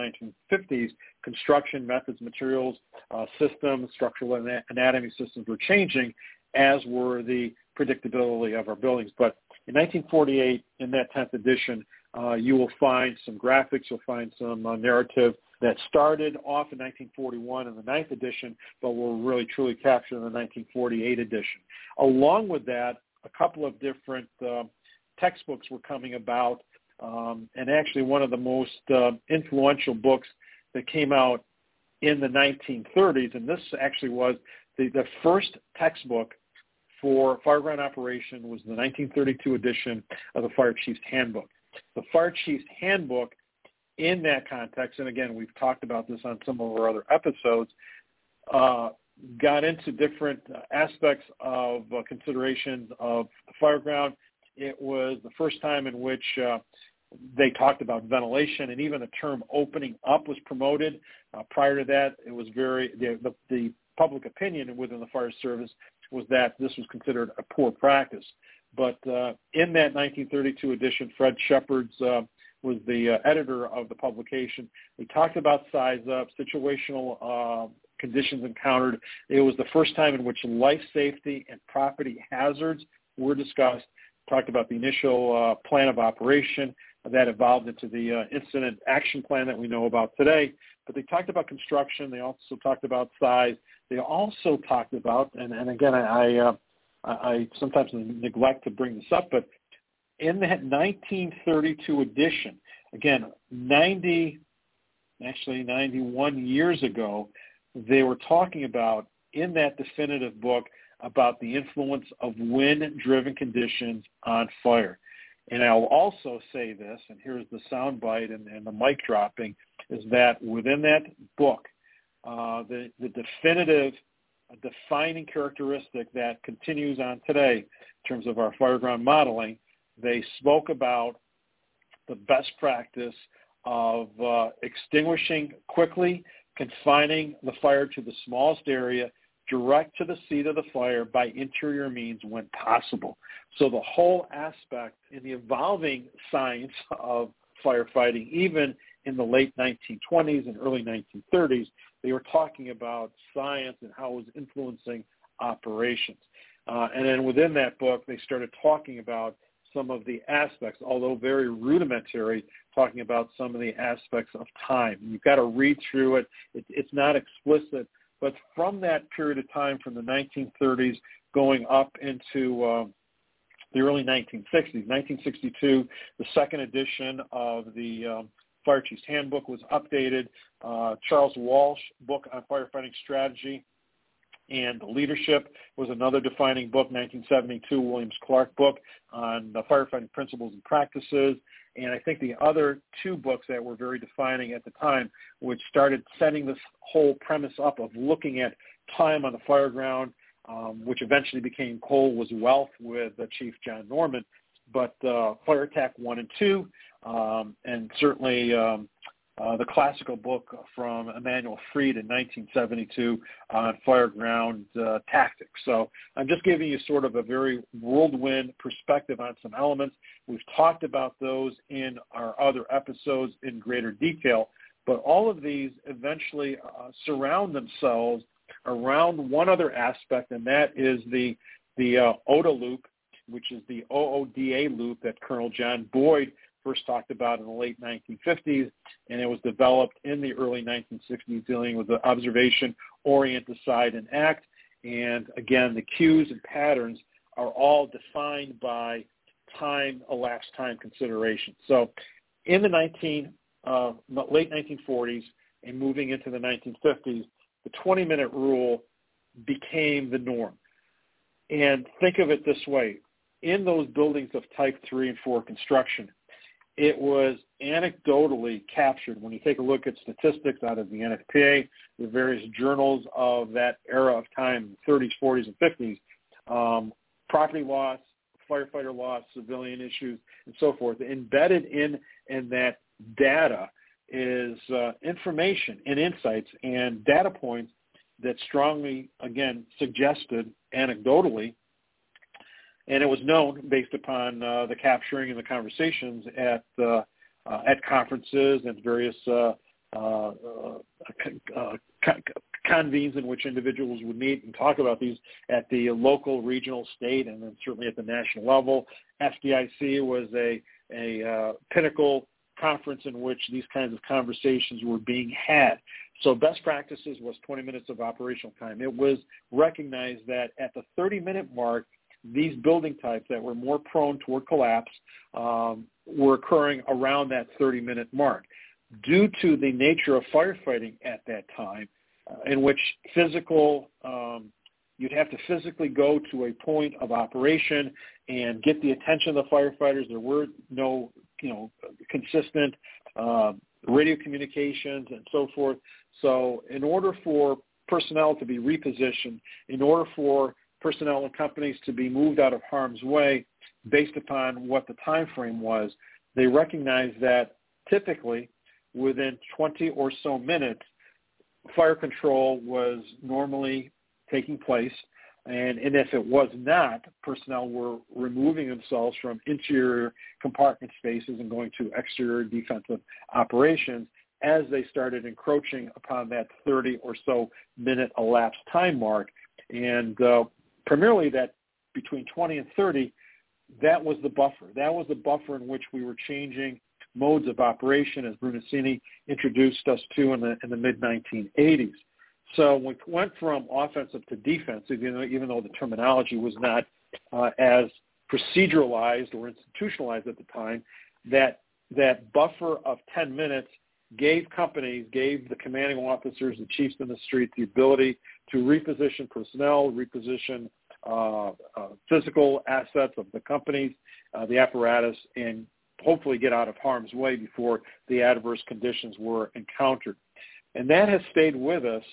D: 1950s, construction methods, materials, uh, systems, structural anatomy systems were changing, as were the predictability of our buildings. But in 1948, in that 10th edition, uh, you will find some graphics, you'll find some uh, narrative that started off in 1941 in the ninth edition, but were really truly captured in the 1948 edition. Along with that, a couple of different uh, textbooks were coming about, um, and actually one of the most uh, influential books that came out in the 1930s, and this actually was the, the first textbook for fireground operation was the 1932 edition of the Fire Chief's Handbook. The Fire Chief's Handbook, in that context, and again, we've talked about this on some of our other episodes, uh, got into different aspects of uh, considerations of the fireground. It was the first time in which uh, they talked about ventilation, and even the term "opening up" was promoted. Uh, prior to that, it was very the, the, the public opinion within the fire service was that this was considered a poor practice. But uh, in that 1932 edition, Fred Shepard's uh, was the uh, editor of the publication. He talked about size up, situational uh, conditions encountered. It was the first time in which life safety and property hazards were discussed. Talked about the initial uh, plan of operation that evolved into the uh, incident action plan that we know about today. But they talked about construction. They also talked about size. They also talked about, and, and again, I, I sometimes neglect to bring this up, but in that 1932 edition, again, 90, actually 91 years ago, they were talking about in that definitive book about the influence of wind-driven conditions on fire. And I'll also say this, and here's the soundbite and, and the mic dropping, is that within that book, uh, the, the definitive defining characteristic that continues on today in terms of our fireground modeling, they spoke about the best practice of uh, extinguishing quickly, confining the fire to the smallest area, direct to the seat of the fire by interior means when possible. So the whole aspect in the evolving science of firefighting, even in the late 1920s and early 1930s, they were talking about science and how it was influencing operations. Uh, and then within that book, they started talking about some of the aspects, although very rudimentary, talking about some of the aspects of time. You've got to read through it. it it's not explicit, but from that period of time, from the 1930s going up into uh, the early 1960s, 1962, the second edition of the um, Fire Chief's Handbook was updated. Uh, Charles Walsh book on firefighting strategy and leadership was another defining book, 1972 Williams Clark book on the firefighting principles and practices. And I think the other two books that were very defining at the time, which started setting this whole premise up of looking at time on the fire ground, um, which eventually became Coal was Wealth with uh, Chief John Norman, but uh, Fire Attack 1 and 2, um, and certainly um, uh, the classical book from Emanuel Fried in 1972 on fireground uh, tactics. So I'm just giving you sort of a very whirlwind perspective on some elements. We've talked about those in our other episodes in greater detail, but all of these eventually uh, surround themselves around one other aspect, and that is the the uh, OODA loop, which is the OODA loop that Colonel John Boyd first talked about in the late 1950s, and it was developed in the early 1960s dealing with the observation, orient, decide, and act. And again, the cues and patterns are all defined by time, elapsed time consideration. So in the 19, uh, late 1940s and moving into the 1950s, the 20-minute rule became the norm. And think of it this way. In those buildings of type 3 and 4 construction, it was anecdotally captured. When you take a look at statistics out of the NFPA, the various journals of that era of time, 30s, 40s, and 50s, um, property loss, firefighter loss, civilian issues, and so forth. Embedded in in that data is uh, information and insights and data points that strongly, again, suggested anecdotally and it was known based upon uh, the capturing and the conversations at uh, uh, at conferences and various uh, uh, uh, convenes in which individuals would meet and talk about these at the local, regional, state, and then certainly at the national level. FDIC was a a uh, pinnacle conference in which these kinds of conversations were being had. So best practices was 20 minutes of operational time. It was recognized that at the 30-minute mark, these building types that were more prone toward collapse um, were occurring around that 30-minute mark. Due to the nature of firefighting at that time, uh, in which physical um, You'd have to physically go to a point of operation and get the attention of the firefighters. There were no, you know, consistent uh, radio communications and so forth. So in order for personnel to be repositioned, in order for personnel and companies to be moved out of harm's way based upon what the time frame was, they recognized that typically within 20 or so minutes, fire control was normally taking place. And, and if it was not, personnel were removing themselves from interior compartment spaces and going to exterior defensive operations as they started encroaching upon that 30 or so minute elapsed time mark. And uh, primarily that between 20 and 30, that was the buffer. That was the buffer in which we were changing modes of operation as Brunacini introduced us to in the, in the mid-1980s. So we went from offensive to defensive, even though, even though the terminology was not uh, as proceduralized or institutionalized at the time, that that buffer of 10 minutes gave companies, gave the commanding officers, the chiefs in the street, the ability to reposition personnel, reposition uh, uh, physical assets of the companies, uh, the apparatus, and hopefully get out of harm's way before the adverse conditions were encountered. And that has stayed with us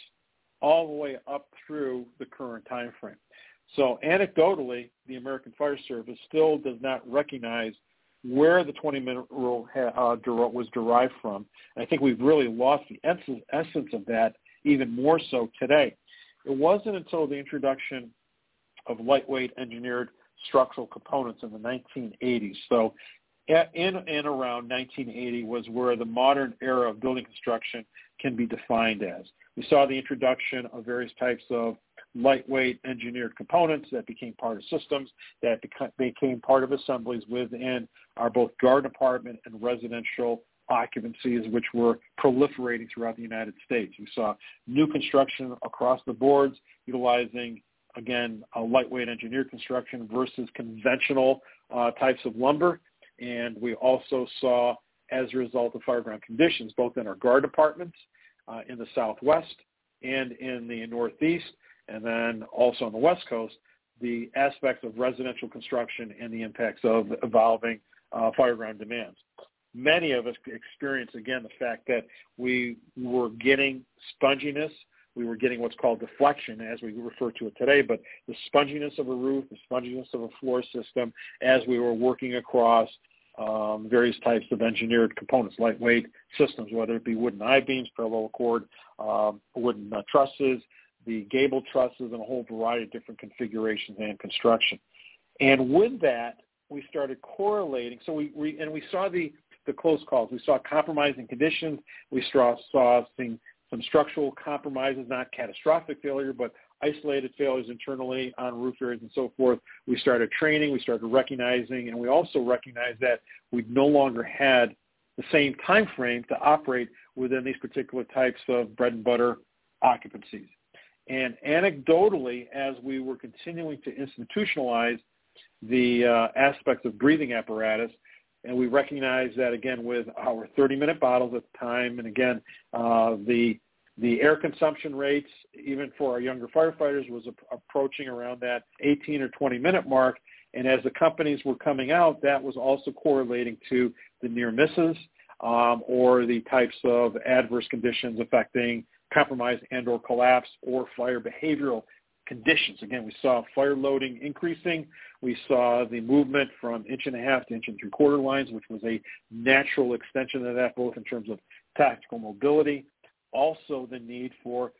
D: all the way up through the current time frame. So anecdotally, the American Fire Service still does not recognize where the 20-minute rule uh, was derived from. And I think we've really lost the essence of that even more so today. It wasn't until the introduction of lightweight engineered structural components in the 1980s. So in and around 1980 was where the modern era of building construction can be defined as. We saw the introduction of various types of lightweight engineered components that became part of systems, that became part of assemblies within our both garden apartment and residential occupancies, which were proliferating throughout the United States. We saw new construction across the boards utilizing, again, a lightweight engineered construction versus conventional uh, types of lumber. And we also saw, as a result of fireground conditions, both in our garden apartments uh, in the Southwest and in the Northeast, and then also on the West Coast, the aspects of residential construction and the impacts of evolving uh, fireground demands. Many of us experienced again, the fact that we were getting sponginess. We were getting what's called deflection, as we refer to it today, but the sponginess of a roof, the sponginess of a floor system as we were working across um, various types of engineered components, lightweight systems, whether it be wooden I-beams, parallel chord, um, wooden uh, trusses, the gable trusses, and a whole variety of different configurations and construction. And with that, we started correlating. So we, we and we saw the the close calls. We saw compromising conditions. We saw saw some, some structural compromises, not catastrophic failure, but isolated failures internally on roof areas and so forth. We started training, we started recognizing, and we also recognized that we no longer had the same time frame to operate within these particular types of bread and butter occupancies. And anecdotally, as we were continuing to institutionalize the uh, aspects of breathing apparatus, and we recognize that again with our 30-minute bottles at the time, and again uh, the the air consumption rates, even for our younger firefighters, was approaching around that 18 or 20 minute mark. And as the companies were coming out, that was also correlating to the near misses um, or the types of adverse conditions affecting compromise and or collapse or fire behavioral conditions. Again, we saw fire loading increasing. We saw the movement from inch and a half to inch and three quarter lines, which was a natural extension of that, both in terms of tactical mobility also the need for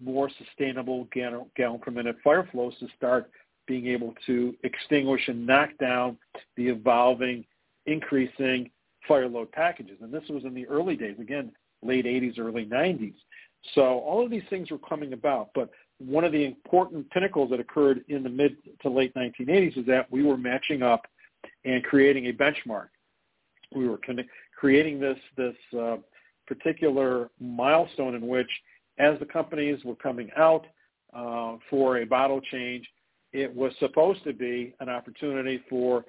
D: more sustainable gallon, per minute fire flows to start being able to extinguish and knock down the evolving, increasing fire load packages. And this was in the early days, again, late 80s, early 90s. So all of these things were coming about. But one of the important pinnacles that occurred in the mid to late 1980s is that we were matching up and creating a benchmark. We were creating this, this uh, particular milestone in which, as the companies were coming out uh, for a bottle change, it was supposed to be an opportunity for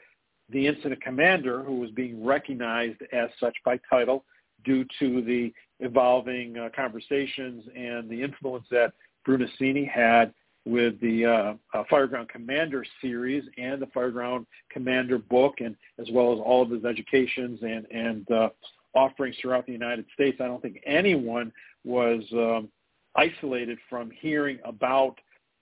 D: the incident commander, who was being recognized as such by title due to the evolving uh, conversations and the influence that Brunacini had with the uh, uh, Fireground Commander series and the Fireground Commander book, and as well as all of his educations and and uh, offerings throughout the United States. I don't think anyone was um, isolated from hearing about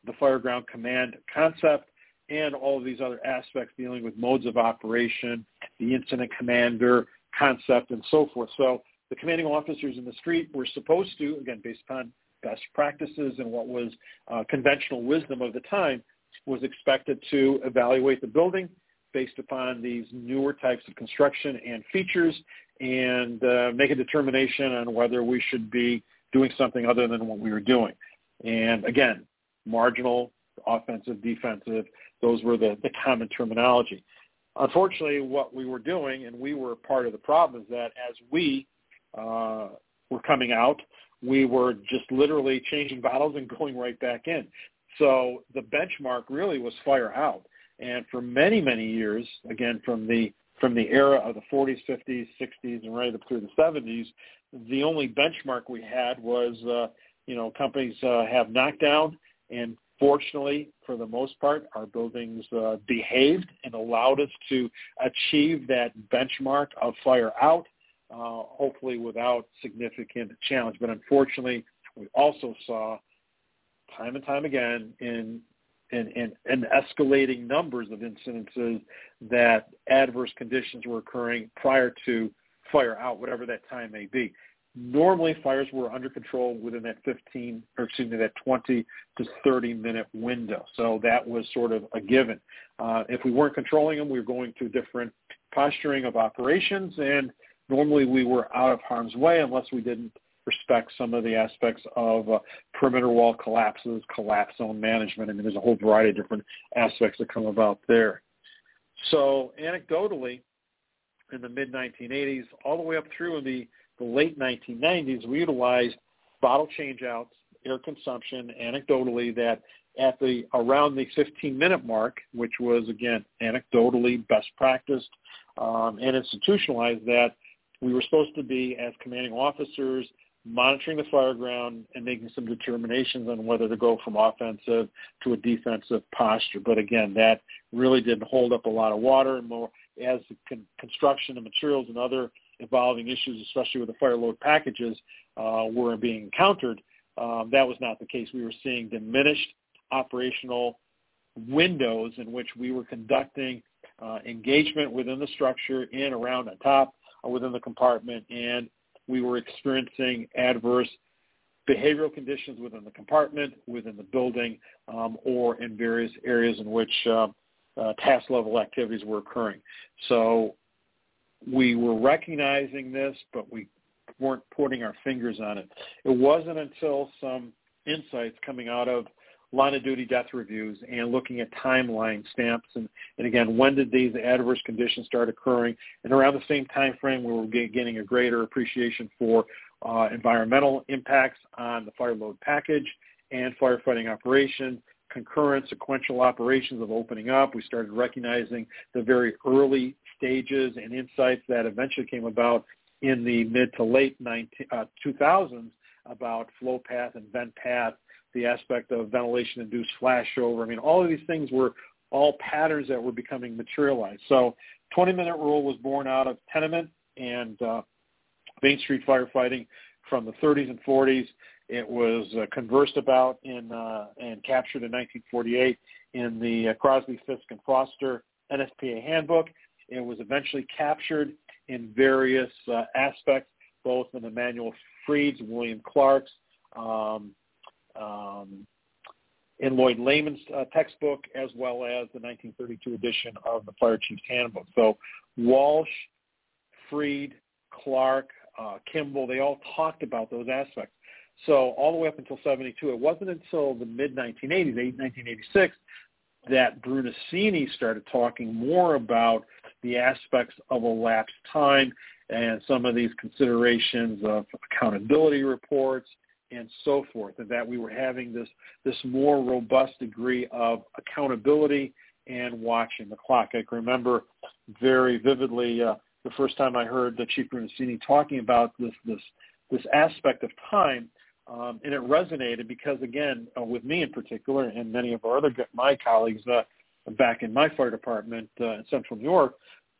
D: the Fireground Command concept and all of these other aspects dealing with modes of operation, the incident commander concept, and so forth. So the commanding officers in the street were supposed to, again, based upon best practices and what was uh, conventional wisdom of the time, was expected to evaluate the building based upon these newer types of construction and features and uh, make a determination on whether we should be doing something other than what we were doing. And again, marginal, offensive, defensive, those were the, the common terminology. Unfortunately, what we were doing, and we were part of the problem, is that as we uh, were coming out, we were just literally changing bottles and going right back in. So the benchmark really was fire out. And for many, many years, again, from the from the era of the 40s, 50s, 60s, and right up through the 70s, the only benchmark we had was, uh, you know, companies uh, have knockdown, and fortunately, for the most part, our buildings uh, behaved and allowed us to achieve that benchmark of fire out uh, hopefully without significant challenge. But unfortunately, we also saw time and time again in in, in, in escalating numbers of incidences that adverse conditions were occurring prior to fire out, whatever that time may be. Normally, fires were under control within that 15, or excuse me, that 20 to 30 minute window. So that was sort of a given. Uh, if we weren't controlling them, we were going to different posturing of operations, and normally we were out of harm's way unless we didn't respect some of the aspects of uh, perimeter wall collapses, collapse zone management. I mean, there's a whole variety of different aspects that come about there. So anecdotally, in the mid-1980s, all the way up through the, the late 1990s, we utilized bottle changeouts, air consumption, anecdotally, that at the around the 15-minute mark, which was, again, anecdotally best practiced um, and institutionalized, that we were supposed to be, as commanding officers, monitoring the fire ground and making some determinations on whether to go from offensive to a defensive posture. But again, that really didn't hold up a lot of water. And more as the con- construction of materials and other evolving issues, especially with the fire load packages, uh, were being encountered, um, that was not the case. We were seeing diminished operational windows in which we were conducting uh, engagement within the structure, in, around, on top, within the compartment, and we were experiencing adverse behavioral conditions within the compartment, within the building, um, or in various areas in which uh, uh, task level activities were occurring. So we were recognizing this, but we weren't putting our fingers on it. It wasn't until some insights coming out of line of duty death reviews and looking at timeline stamps. And, and again when did these adverse conditions start occurring? And around the same time frame we were getting a greater appreciation for uh, environmental impacts on the fire load package and firefighting operation concurrent sequential operations of opening up. We started recognizing the very early stages and insights that eventually came about in the mid to late 19, uh, 2000s about flow path and vent path the aspect of ventilation-induced flashover. I mean, all of these things were all patterns that were becoming materialized. So 20-minute rule was born out of tenement and uh, Main Street firefighting from the 30s and 40s. It was uh, conversed about in uh, and captured in 1948 in the uh, Crosby, Fisk, and Foster NFPA handbook. It was eventually captured in various uh, aspects, both in Emanuel Fried's, William Clark's, um, um, in Lloyd Layman's uh, textbook, as well as the 1932 edition of the Fire Chief's Handbook. So Walsh, Fried, Clark, uh, Kimball, they all talked about those aspects. So all the way up until 72, it wasn't until the mid-1980s, 1986, that Brunacini started talking more about the aspects of elapsed time and some of these considerations of accountability reports and so forth, and that we were having this this more robust degree of accountability and watching the clock. I can remember very vividly uh, the first time I heard the Chief Brunacini talking about this this this aspect of time Um, and it resonated because, again, uh, with me in particular, and many of our other my colleagues uh, back in my fire department uh, in Central New York,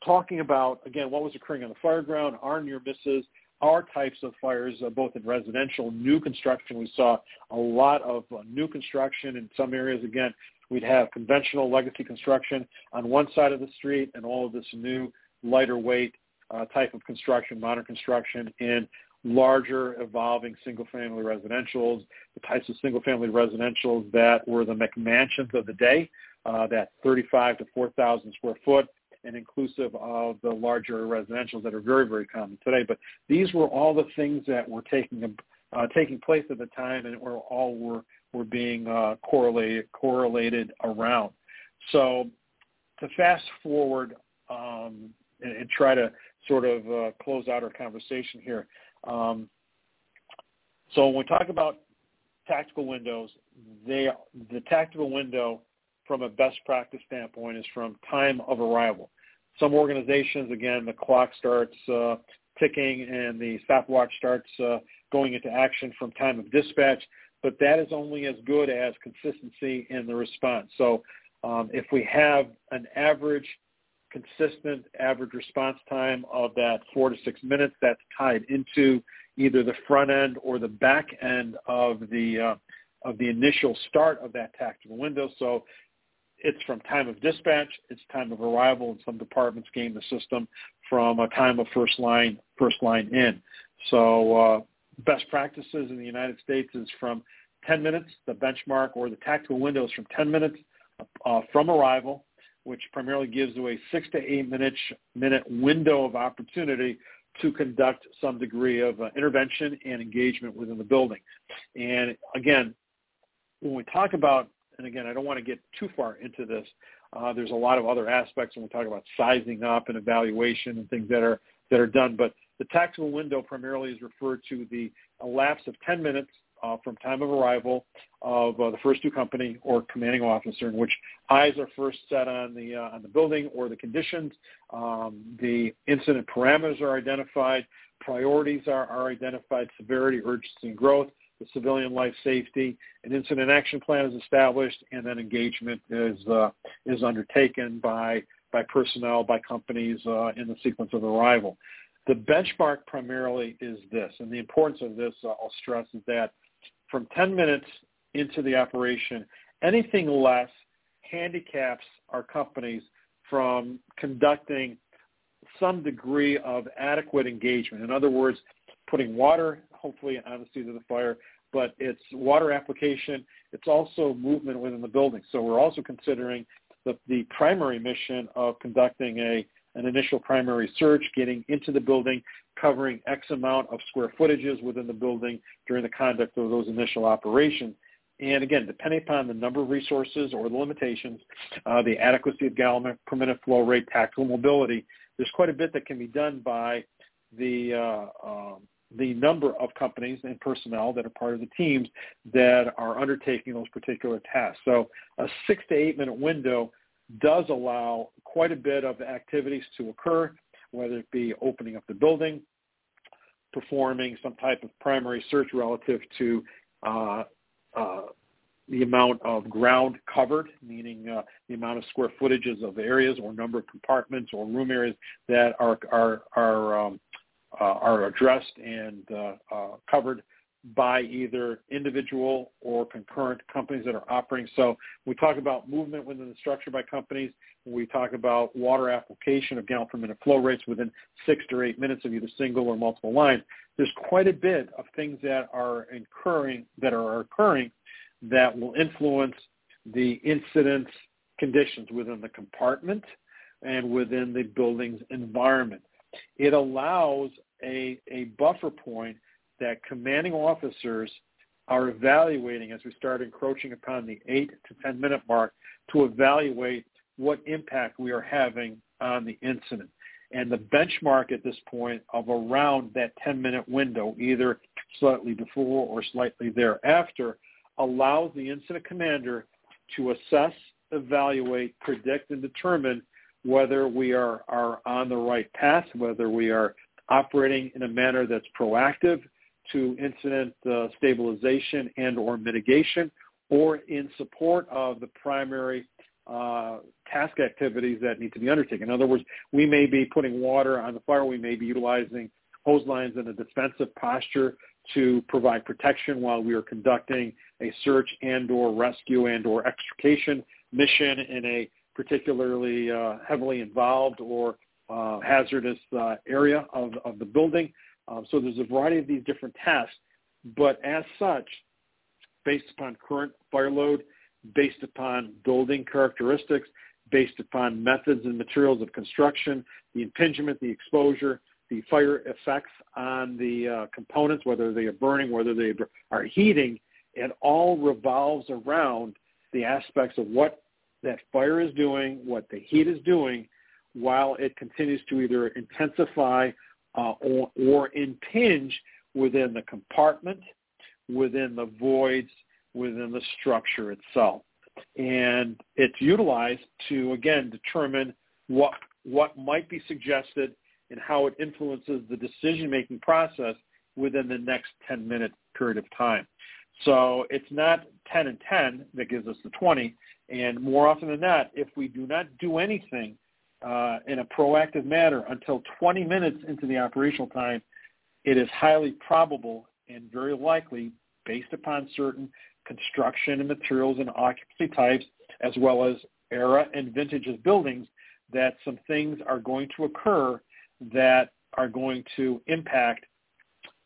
D: talking about again what was occurring on the fire ground, our near misses, our types of fires, uh, both in residential, new construction. We saw a lot of uh, new construction in some areas. Again, we'd have conventional legacy construction on one side of the street, and all of this new lighter weight uh, type of construction, modern construction in larger evolving single family residentials, the types of single family residentials that were the McMansions of the day, uh, that 35 to 4,000 square foot and inclusive of the larger residentials that are very, very common today. But these were all the things that were taking uh, taking place at the time and were all were were being uh, correlated correlated around. So to fast forward um, and, and, try to sort of uh, close out our conversation here. Um, so when we talk about tactical windows, they the tactical window from a best practice standpoint is from time of arrival. Some organizations, again, the clock starts uh, ticking and the stopwatch starts uh, going into action from time of dispatch, but that is only as good as consistency in the response. So um, if we have an average consistent average response time of that four to six minutes that's tied into either the front end or the back end of the uh, of the initial start of that tactical window. So it's from time of dispatch, it's time of arrival, and some departments game the system from a time of first line first line in. So uh, best practices in the United States is from 10 minutes. The benchmark or the tactical window is from 10 minutes uh, from arrival which primarily gives you a six to eight minute, minute window of opportunity to conduct some degree of uh, intervention and engagement within the building. And again, when we talk about, and again, I don't want to get too far into this. Uh, there's a lot of other aspects when we talk about sizing up and evaluation and things that are that are done. But the tactical window primarily is referred to the elapse of 10 minutes uh, from time of arrival of uh, the first due company or commanding officer, in which eyes are first set on the uh, on the building or the conditions. Um, the incident parameters are identified, priorities are, are identified, severity, urgency, and growth. The civilian life safety, an incident action plan is established, and then engagement is uh, is undertaken by by personnel, by companies uh, in the sequence of arrival. The benchmark primarily is this, and the importance of this, uh, I'll stress, is that from 10 minutes into the operation, anything less handicaps our companies from conducting some degree of adequate engagement. In other words, putting water, hopefully the seat of the fire, but it's water application. It's also movement within the building. So we're also considering the, the primary mission of conducting a an initial primary search, getting into the building, covering X amount of square footages within the building during the conduct of those initial operations. And again, depending upon the number of resources or the limitations, uh, the adequacy of gallon per minute flow rate, tactical mobility, there's quite a bit that can be done by the uh, um, the number of companies and personnel that are part of the teams that are undertaking those particular tasks. So a six to eight minute window does allow quite a bit of activities to occur, whether it be opening up the building, performing some type of primary search relative to uh, uh, the amount of ground covered, meaning uh, the amount of square footages of areas or number of compartments or room areas that are are are um, uh, are addressed and uh, uh, covered by either individual or concurrent companies that are operating. So we talk about movement within the structure by companies. We talk about water application of gallon per minute flow rates within six to eight minutes of either single or multiple lines. There's quite a bit of things that are occurring that are occurring that will influence the incidence conditions within the compartment and within the building's environment. It allows a, a buffer point that commanding officers are evaluating as we start encroaching upon the 8 to 10 minute mark to evaluate what impact we are having on the incident. And the benchmark at this point of around that 10 minute window, either slightly before or slightly thereafter, allows the incident commander to assess, evaluate, predict, and determine whether we are, are on the right path, whether we are operating in a manner that's proactive to incident uh, stabilization and or mitigation or in support of the primary uh, task activities that need to be undertaken. In other words, we may be putting water on the fire. We may be utilizing hose lines in a defensive posture to provide protection while we are conducting a search and or rescue and or extrication mission in a particularly uh, heavily involved or uh, hazardous uh, area of, of the building. Um, so there's a variety of these different tasks, but as such, based upon current fire load, based upon building characteristics, based upon methods and materials of construction, the impingement, the exposure, the fire effects on the uh, components, whether they are burning, whether they are heating, it all revolves around the aspects of what that fire is doing, what the heat is doing, while it continues to either intensify uh, or, or impinge within the compartment, within the voids, within the structure itself. And it's utilized to, again, determine what, what might be suggested and how it influences the decision-making process within the next 10-minute period of time. So it's not 10 and 10 that gives us the 20. And more often than not, if we do not do anything uh, in a proactive manner until 20 minutes into the operational time, it is highly probable and very likely, based upon certain construction and materials and occupancy types, as well as era and vintage of buildings, that some things are going to occur that are going to impact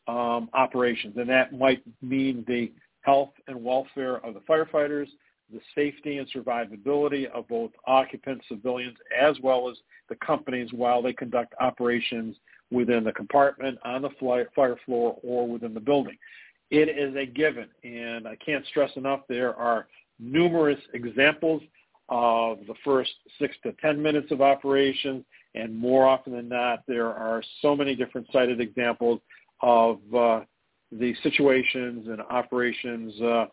D: um, operations. And that might mean the health and welfare of the firefighters, the safety and survivability of both occupants, civilians, as well as the companies while they conduct operations within the compartment, on the fire floor, or within the building. It is a given, and I can't stress enough, there are numerous examples of the first six to 10 minutes of operations, and more often than not, there are so many different cited examples of uh, the situations and operations uh,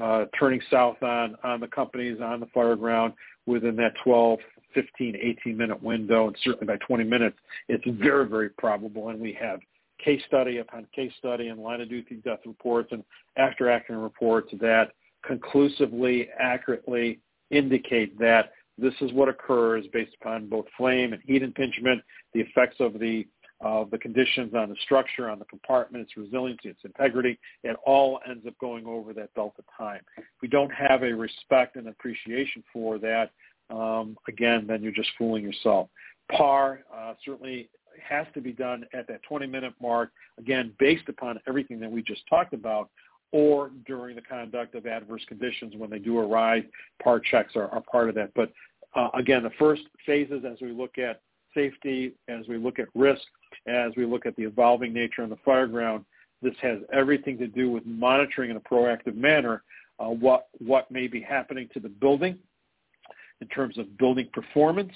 D: uh, turning south on, on the companies on the fire ground within that 12, 15, 18 minute window, and certainly by 20 minutes, it's very, very probable. And we have case study upon case study and line of duty death reports and after accident reports that conclusively, accurately indicate that this is what occurs based upon both flame and heat impingement, the effects of the of the conditions on the structure, on the compartment, its resiliency, its integrity. It all ends up going over that delta time. If we don't have a respect and appreciation for that, um, again, then you're just fooling yourself. PAR uh, certainly has to be done at that 20-minute mark, again, based upon everything that we just talked about, or during the conduct of adverse conditions when they do arise. PAR checks are, are part of that. But uh, again, the first phases as we look at safety, as we look at risk, as we look at the evolving nature on the fire ground, this has everything to do with monitoring in a proactive manner uh, what what may be happening to the building in terms of building performance,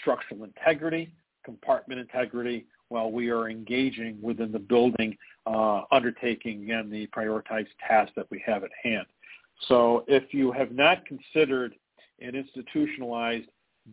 D: structural integrity, compartment integrity, while we are engaging within the building, uh, undertaking again the prioritized tasks that we have at hand. So if you have not considered and institutionalized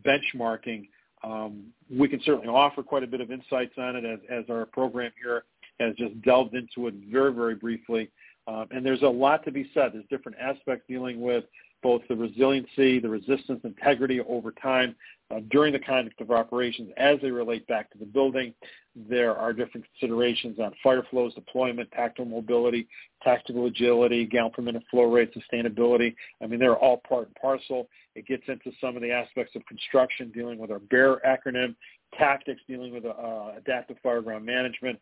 D: benchmarking, um, we can certainly offer quite a bit of insights on it as, as our program here has just delved into it very, very briefly. Um, and there's a lot to be said. There's different aspects dealing with both the resiliency, the resistance, integrity over time uh, during the conduct of operations as they relate back to the building. There are different considerations on fire flows, deployment, tactical mobility, tactical agility, gallon per minute flow rate, sustainability. I mean, they're all part and parcel. It gets into some of the aspects of construction, dealing with our BEAR acronym, tactics, dealing with uh, adaptive fireground management,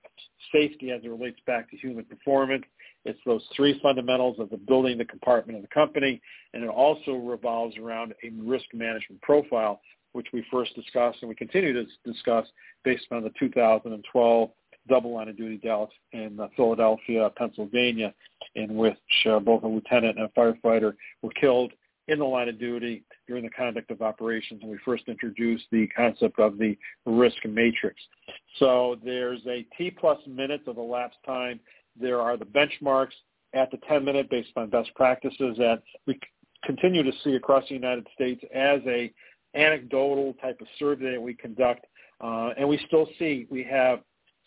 D: safety as it relates back to human performance. It's those three fundamentals of the building, the compartment, of the company, and it also revolves around a risk management profile which we first discussed and we continue to discuss based on the 2012 double line of duty Dallas in uh, Philadelphia, Pennsylvania, in which uh, both a lieutenant and a firefighter were killed in the line of duty during the conduct of operations, and we first introduced the concept of the risk matrix. So there's a T plus minutes of elapsed time. There are the benchmarks at the 10 minute based on best practices that we continue to see across the United States as a anecdotal type of survey that we conduct. Uh, and we still see we have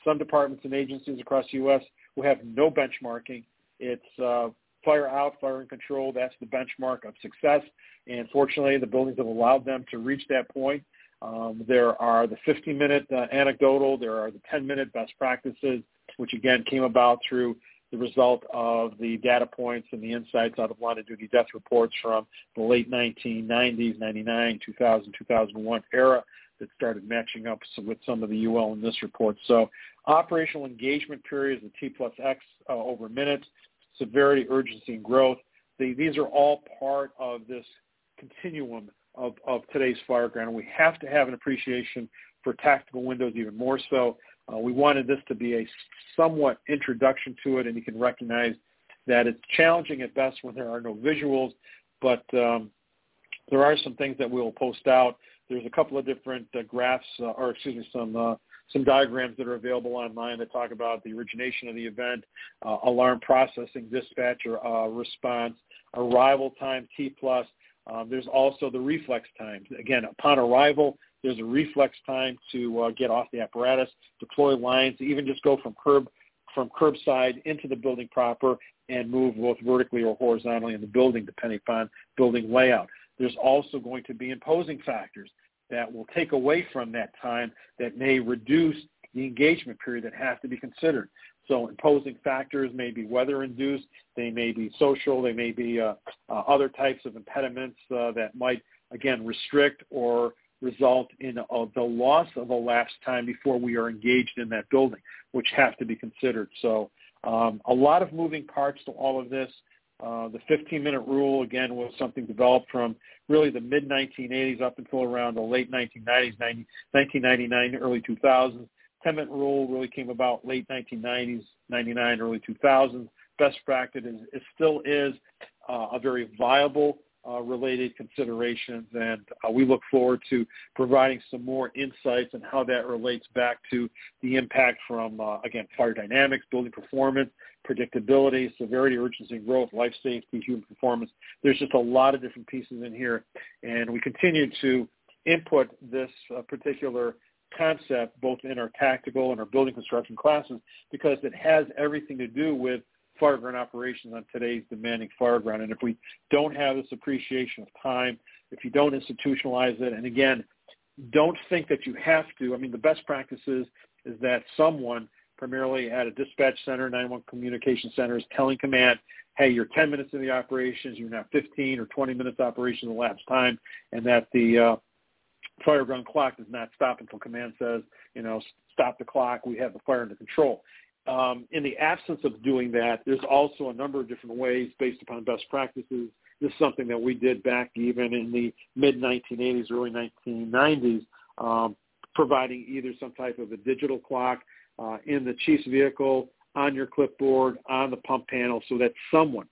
D: some departments and agencies across the U.S. who have no benchmarking. It's uh, fire out, fire in control. That's the benchmark of success. And fortunately, the buildings have allowed them to reach that point. Um, there are the 15-minute uh, anecdotal. There are the 10-minute best practices, which again came about through the result of the data points and the insights out of line of duty death reports from the late 1990s, 99, 2000, 2001 era that started matching up with some of the UL and NIST report. So operational engagement periods, the T plus X uh, over minutes, severity, urgency, and growth. They, these are all part of this continuum of, of today's fire ground. We have to have an appreciation for tactical windows even more so. Uh, we wanted this to be a somewhat introduction to it, and you can recognize that it's challenging at best when there are no visuals, but um, there are some things that we'll post out. There's a couple of different uh, graphs, uh, or excuse me, some uh, some diagrams that are available online that talk about the origination of the event, uh, alarm processing, dispatch or uh, response, arrival time T plus. Um, there's also the reflex times. Again, upon arrival, there's a reflex time to uh, get off the apparatus, deploy lines, even just go from curb from curbside into the building proper and move both vertically or horizontally in the building depending upon building layout. There's also going to be imposing factors that will take away from that time that may reduce the engagement period that has to be considered. So imposing factors may be weather-induced, they may be social, they may be uh, uh, other types of impediments uh, that might, again, restrict or result in uh, the loss of elapsed time before we are engaged in that building, which have to be considered. So um, a lot of moving parts to all of this. Uh, the 15-minute rule, again, was something developed from really the mid-1980s up until around the late 1990s, 90, 1999, early 2000s. 10-minute rule really came about late 1990s, 99, early 2000s. Best practice is, it still is uh, a very viable related considerations, and uh, we look forward to providing some more insights on how that relates back to the impact from, uh, again, fire dynamics, building performance, predictability, severity, urgency, and growth, life safety, human performance. There's just a lot of different pieces in here, and we continue to input this uh, particular concept both in our tactical and our building construction classes because it has everything to do with fireground operations on today's demanding fireground. And if we don't have this appreciation of time, if you don't institutionalize it, and again, don't think that you have to. I mean, the best practices is that someone, primarily at a dispatch center, 911 communication center, is telling command, hey, you're 10 minutes in the operations, you're now 15 or 20 minutes operation elapsed time, and that the uh, fireground clock does not stop until command says, you know, stop the clock, we have the fire under control um, in the absence of doing that, there's also a number of different ways based upon best practices. This is something that we did back even in the mid 1980s, early 1990s, um, providing either some type of a digital clock uh, in the chief's vehicle, on your clipboard, on the pump panel, so that someone,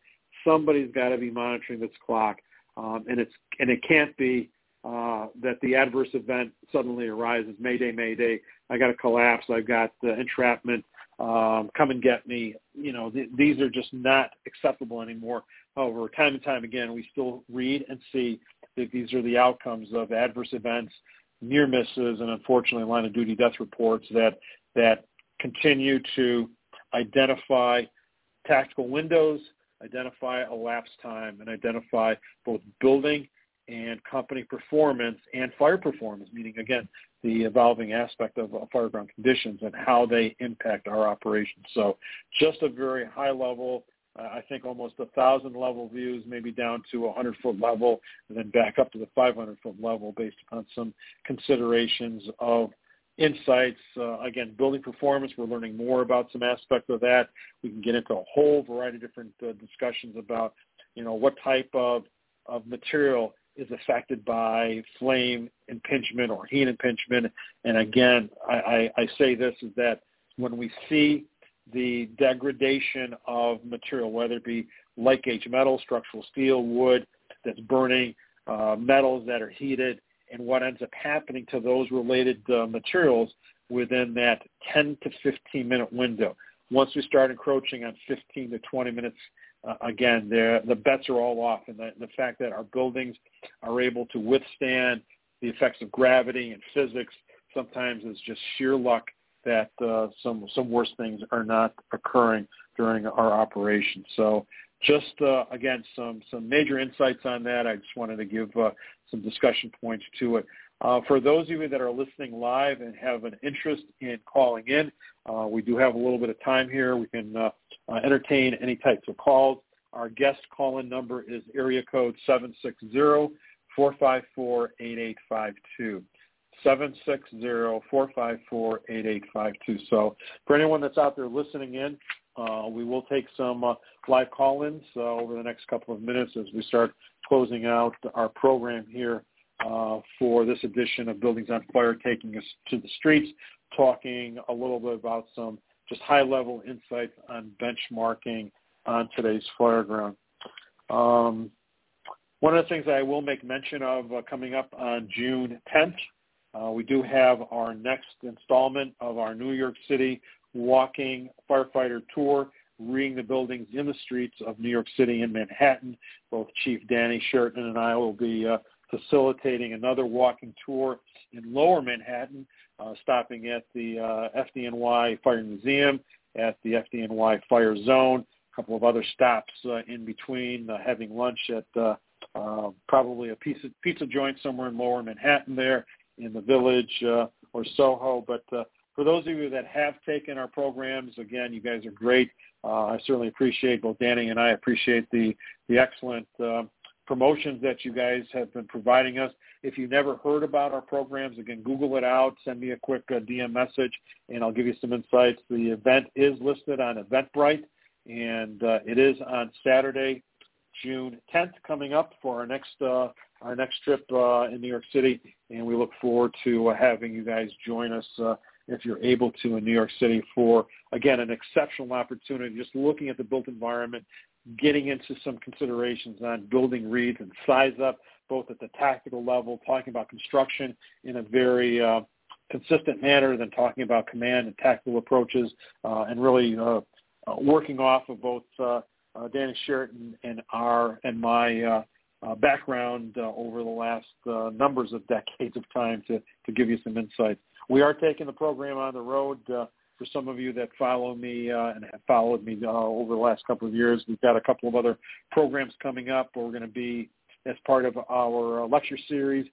D: somebody's got to be monitoring this clock, um, and it's and it can't be uh, that the adverse event suddenly arises. Mayday, Mayday! I got a collapse. I've got uh, entrapment um, come and get me. You know, th- these are just not acceptable anymore. However, time and time again, we still read and see that these are the outcomes of adverse events, near misses, and unfortunately line of duty death reports that that continue to identify tactical windows, identify elapsed time, and identify both building and company performance and fire performance, meaning again the evolving aspect of fireground conditions and how they impact our operations. So just a very high level, uh, I think almost a thousand level views, maybe down to a hundred foot level, and then back up to the 500 foot level based upon some considerations of insights. Uh, again, building performance, we're learning more about some aspects of that. We can get into a whole variety of different uh, discussions about, you know, what type of, of material is affected by flame impingement or heat impingement. And again, I, I, I say this is that when we see the degradation of material, whether it be light gauge metal, structural steel, wood that's burning, uh, metals that are heated, and what ends up happening to those related uh, materials within that 10 to 15 minute window. Once we start encroaching on 15 to 20 minutes uh, again, the bets are all off, and the, the fact that our buildings are able to withstand the effects of gravity and physics sometimes is just sheer luck that uh, some some worse things are not occurring during our operation. So just uh, again some some major insights on that. I just wanted to give uh, some discussion points to it. Uh, for those of you that are listening live and have an interest in calling in, uh, we do have a little bit of time here. We can uh, uh, entertain any types of calls. Our guest call-in number is area code 760-454-8852. 760-454-8852. So for anyone that's out there listening in, uh, we will take some uh, live call-ins uh, over the next couple of minutes as we start closing out our program here uh, for this edition of Buildings on Fire, taking us to the streets, talking a little bit about some just high-level insights on benchmarking on today's fire ground. Um, one of the things I will make mention of uh, coming up on June 10th, uh, we do have our next installment of our New York City walking firefighter tour, reading the buildings in the streets of New York City and Manhattan. Both Chief Danny Sherton and I will be uh, facilitating another walking tour in Lower Manhattan, uh, stopping at the uh, FDNY Fire Museum, at the FDNY Fire Zone, a couple of other stops uh, in between, uh, having lunch at uh, uh, probably a pizza, pizza joint somewhere in Lower Manhattan there in the Village uh, or Soho. But uh, for those of you that have taken our programs, again, you guys are great. Uh, I certainly appreciate both Danny and I appreciate the the excellent uh, promotions that you guys have been providing us. If you never heard about our programs, again, Google it out, send me a quick uh, DM message, and I'll give you some insights. The event is listed on Eventbrite, and uh, it is on Saturday, June 10th, coming up for our next uh, our next trip uh, in New York City, and we look forward to uh, having you guys join us uh, if you're able to in New York City for again an exceptional opportunity. Just looking at the built environment, getting into some considerations on building reads and size up both at the tactical level, talking about construction in a very uh, consistent manner, then talking about command and tactical approaches, uh, and really uh, uh, working off of both uh, uh, Danny Sheraton and our and my uh, background over the last numbers of decades of time to to give you some insights. We are taking the program on the road. Uh, for some of you that follow me uh, and have followed me uh, over the last couple of years. We've got a couple of other programs coming up. We're going to be as part of our uh, lecture series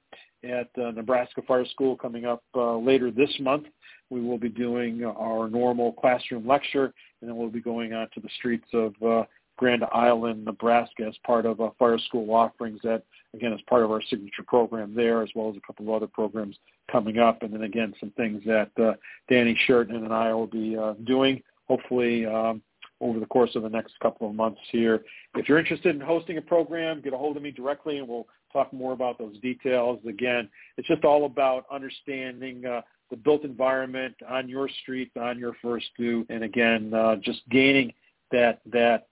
D: at uh, Nebraska Fire School coming up uh, later this month. We will be doing our normal classroom lecture, and then we'll be going out to the streets of uh, Grand Island, Nebraska as part of a fire school offerings that, again, is part of our signature program there, as well as a couple of other programs coming up. And then, again, some things that uh, Danny Sherton and I will be uh, doing, hopefully um, over the course of the next couple of months here. If you're interested in hosting a program, get a hold of me directly, and we'll talk more about those details. Again, it's just all about understanding uh, the built environment on your street, on your first due, and again, uh, just gaining that that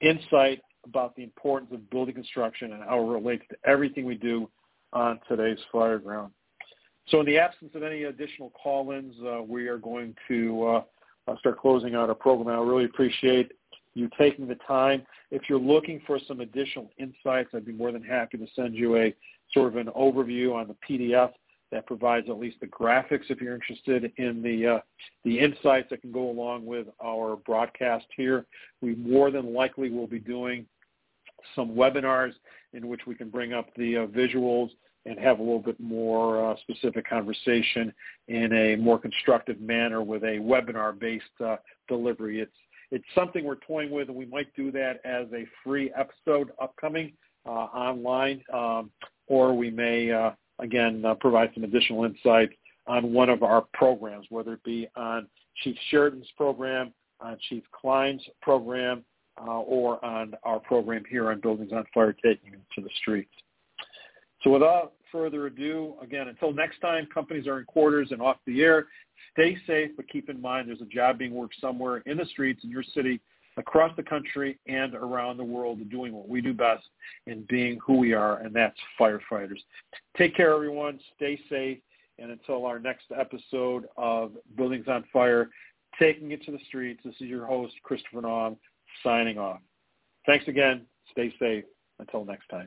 D: insight about the importance of building construction and how it relates to everything we do on today's fire ground. So in the absence of any additional call-ins, uh, we are going to uh, uh start closing out our program. I really appreciate you taking the time. If you're looking for some additional insights, I'd be more than happy to send you a sort of an overview on the PDF that provides at least the graphics if you're interested in the uh, the insights that can go along with our broadcast here. We more than likely will be doing some webinars in which we can bring up the uh, visuals and have a little bit more uh, specific conversation in a more constructive manner with a webinar-based uh, delivery. It's it's something we're toying with, and we might do that as a free episode upcoming uh, online, um, or we may uh, again, uh, provide some additional insight on one of our programs, whether it be on Chief Sheridan's program, on Chief Cline's program, uh, or on our program here on Buildings on Fire taking to the streets. So without further ado, again, until next time, companies are in quarters and off the air. Stay safe, but keep in mind there's a job being worked somewhere in the streets in your city across the country and around the world doing what we do best and being who we are, and that's firefighters. Take care, everyone. Stay safe. And until our next episode of Buildings on Fire, taking it to the streets, this is your host, Christopher Naum, signing off. Thanks again. Stay safe. Until next time.